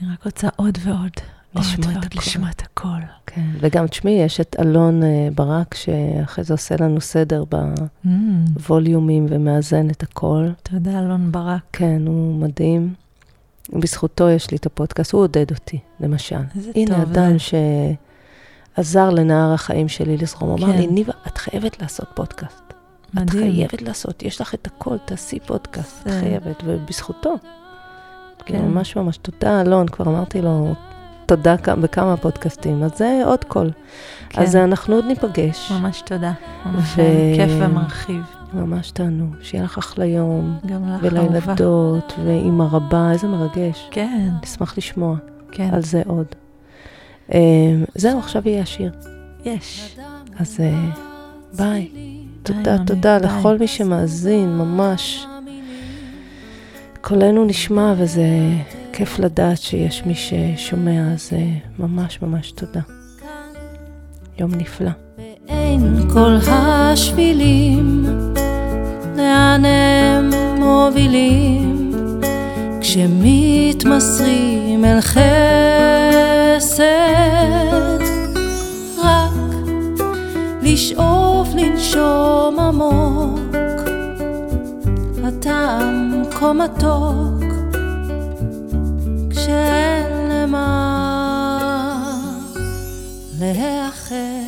אני רק רוצה עוד ועוד. לשמוע את הכל. לשמוע את הכל. כן, וגם תשמעי, יש את אלון אה, ברק, שאחרי זה עושה לנו סדר Mm, בווליומים ומאזן את הכל. תודה, אלון ברק. כן, הוא מדהים. בזכותו יש לי את הפודקאסט, הוא עודד אותי, למשל. איזה הנה טוב אדם זה. שעזר לנער החיים שלי לזרום. הוא אמר כן. לי, ניבה, את חייבת לעשות פודקאסט. את מדהים. חייבת לעשות, יש לך את הכל, תעשי פודקאסט, את חייבת, ובזכותו. כן. כן. ממש ממש תודה, אלון, כבר אמרתי לו תודה בכמה פודקאסטים, אז זה עוד קול. כן. אז אנחנו עוד ניפגש, ממש תודה. ממש ו- כיף ומרחיב. ממש תענו, שיהיה לך אחלה יום, גם לך, אהובה. ולילדות, ואימא רבה, איזה מרגש. כן, נשמח לשמוע כן. על זה עוד. אה, זהו, עכשיו יהיה השיר. יש. אז אה, ביי. תודה, תודה. לכל מי שמאזין, ממש. קולנו נשמע וזה כיף לדעת שיש מי ששומע, אז אה, ממש ממש תודה. יום נפלא. ואין כל השבילים, לאן הם מובילים, כשמתמסרים אל חסד, רק לשאוף לנשום עמוק, הטעם כה מתוק, שאין למה להיאחר.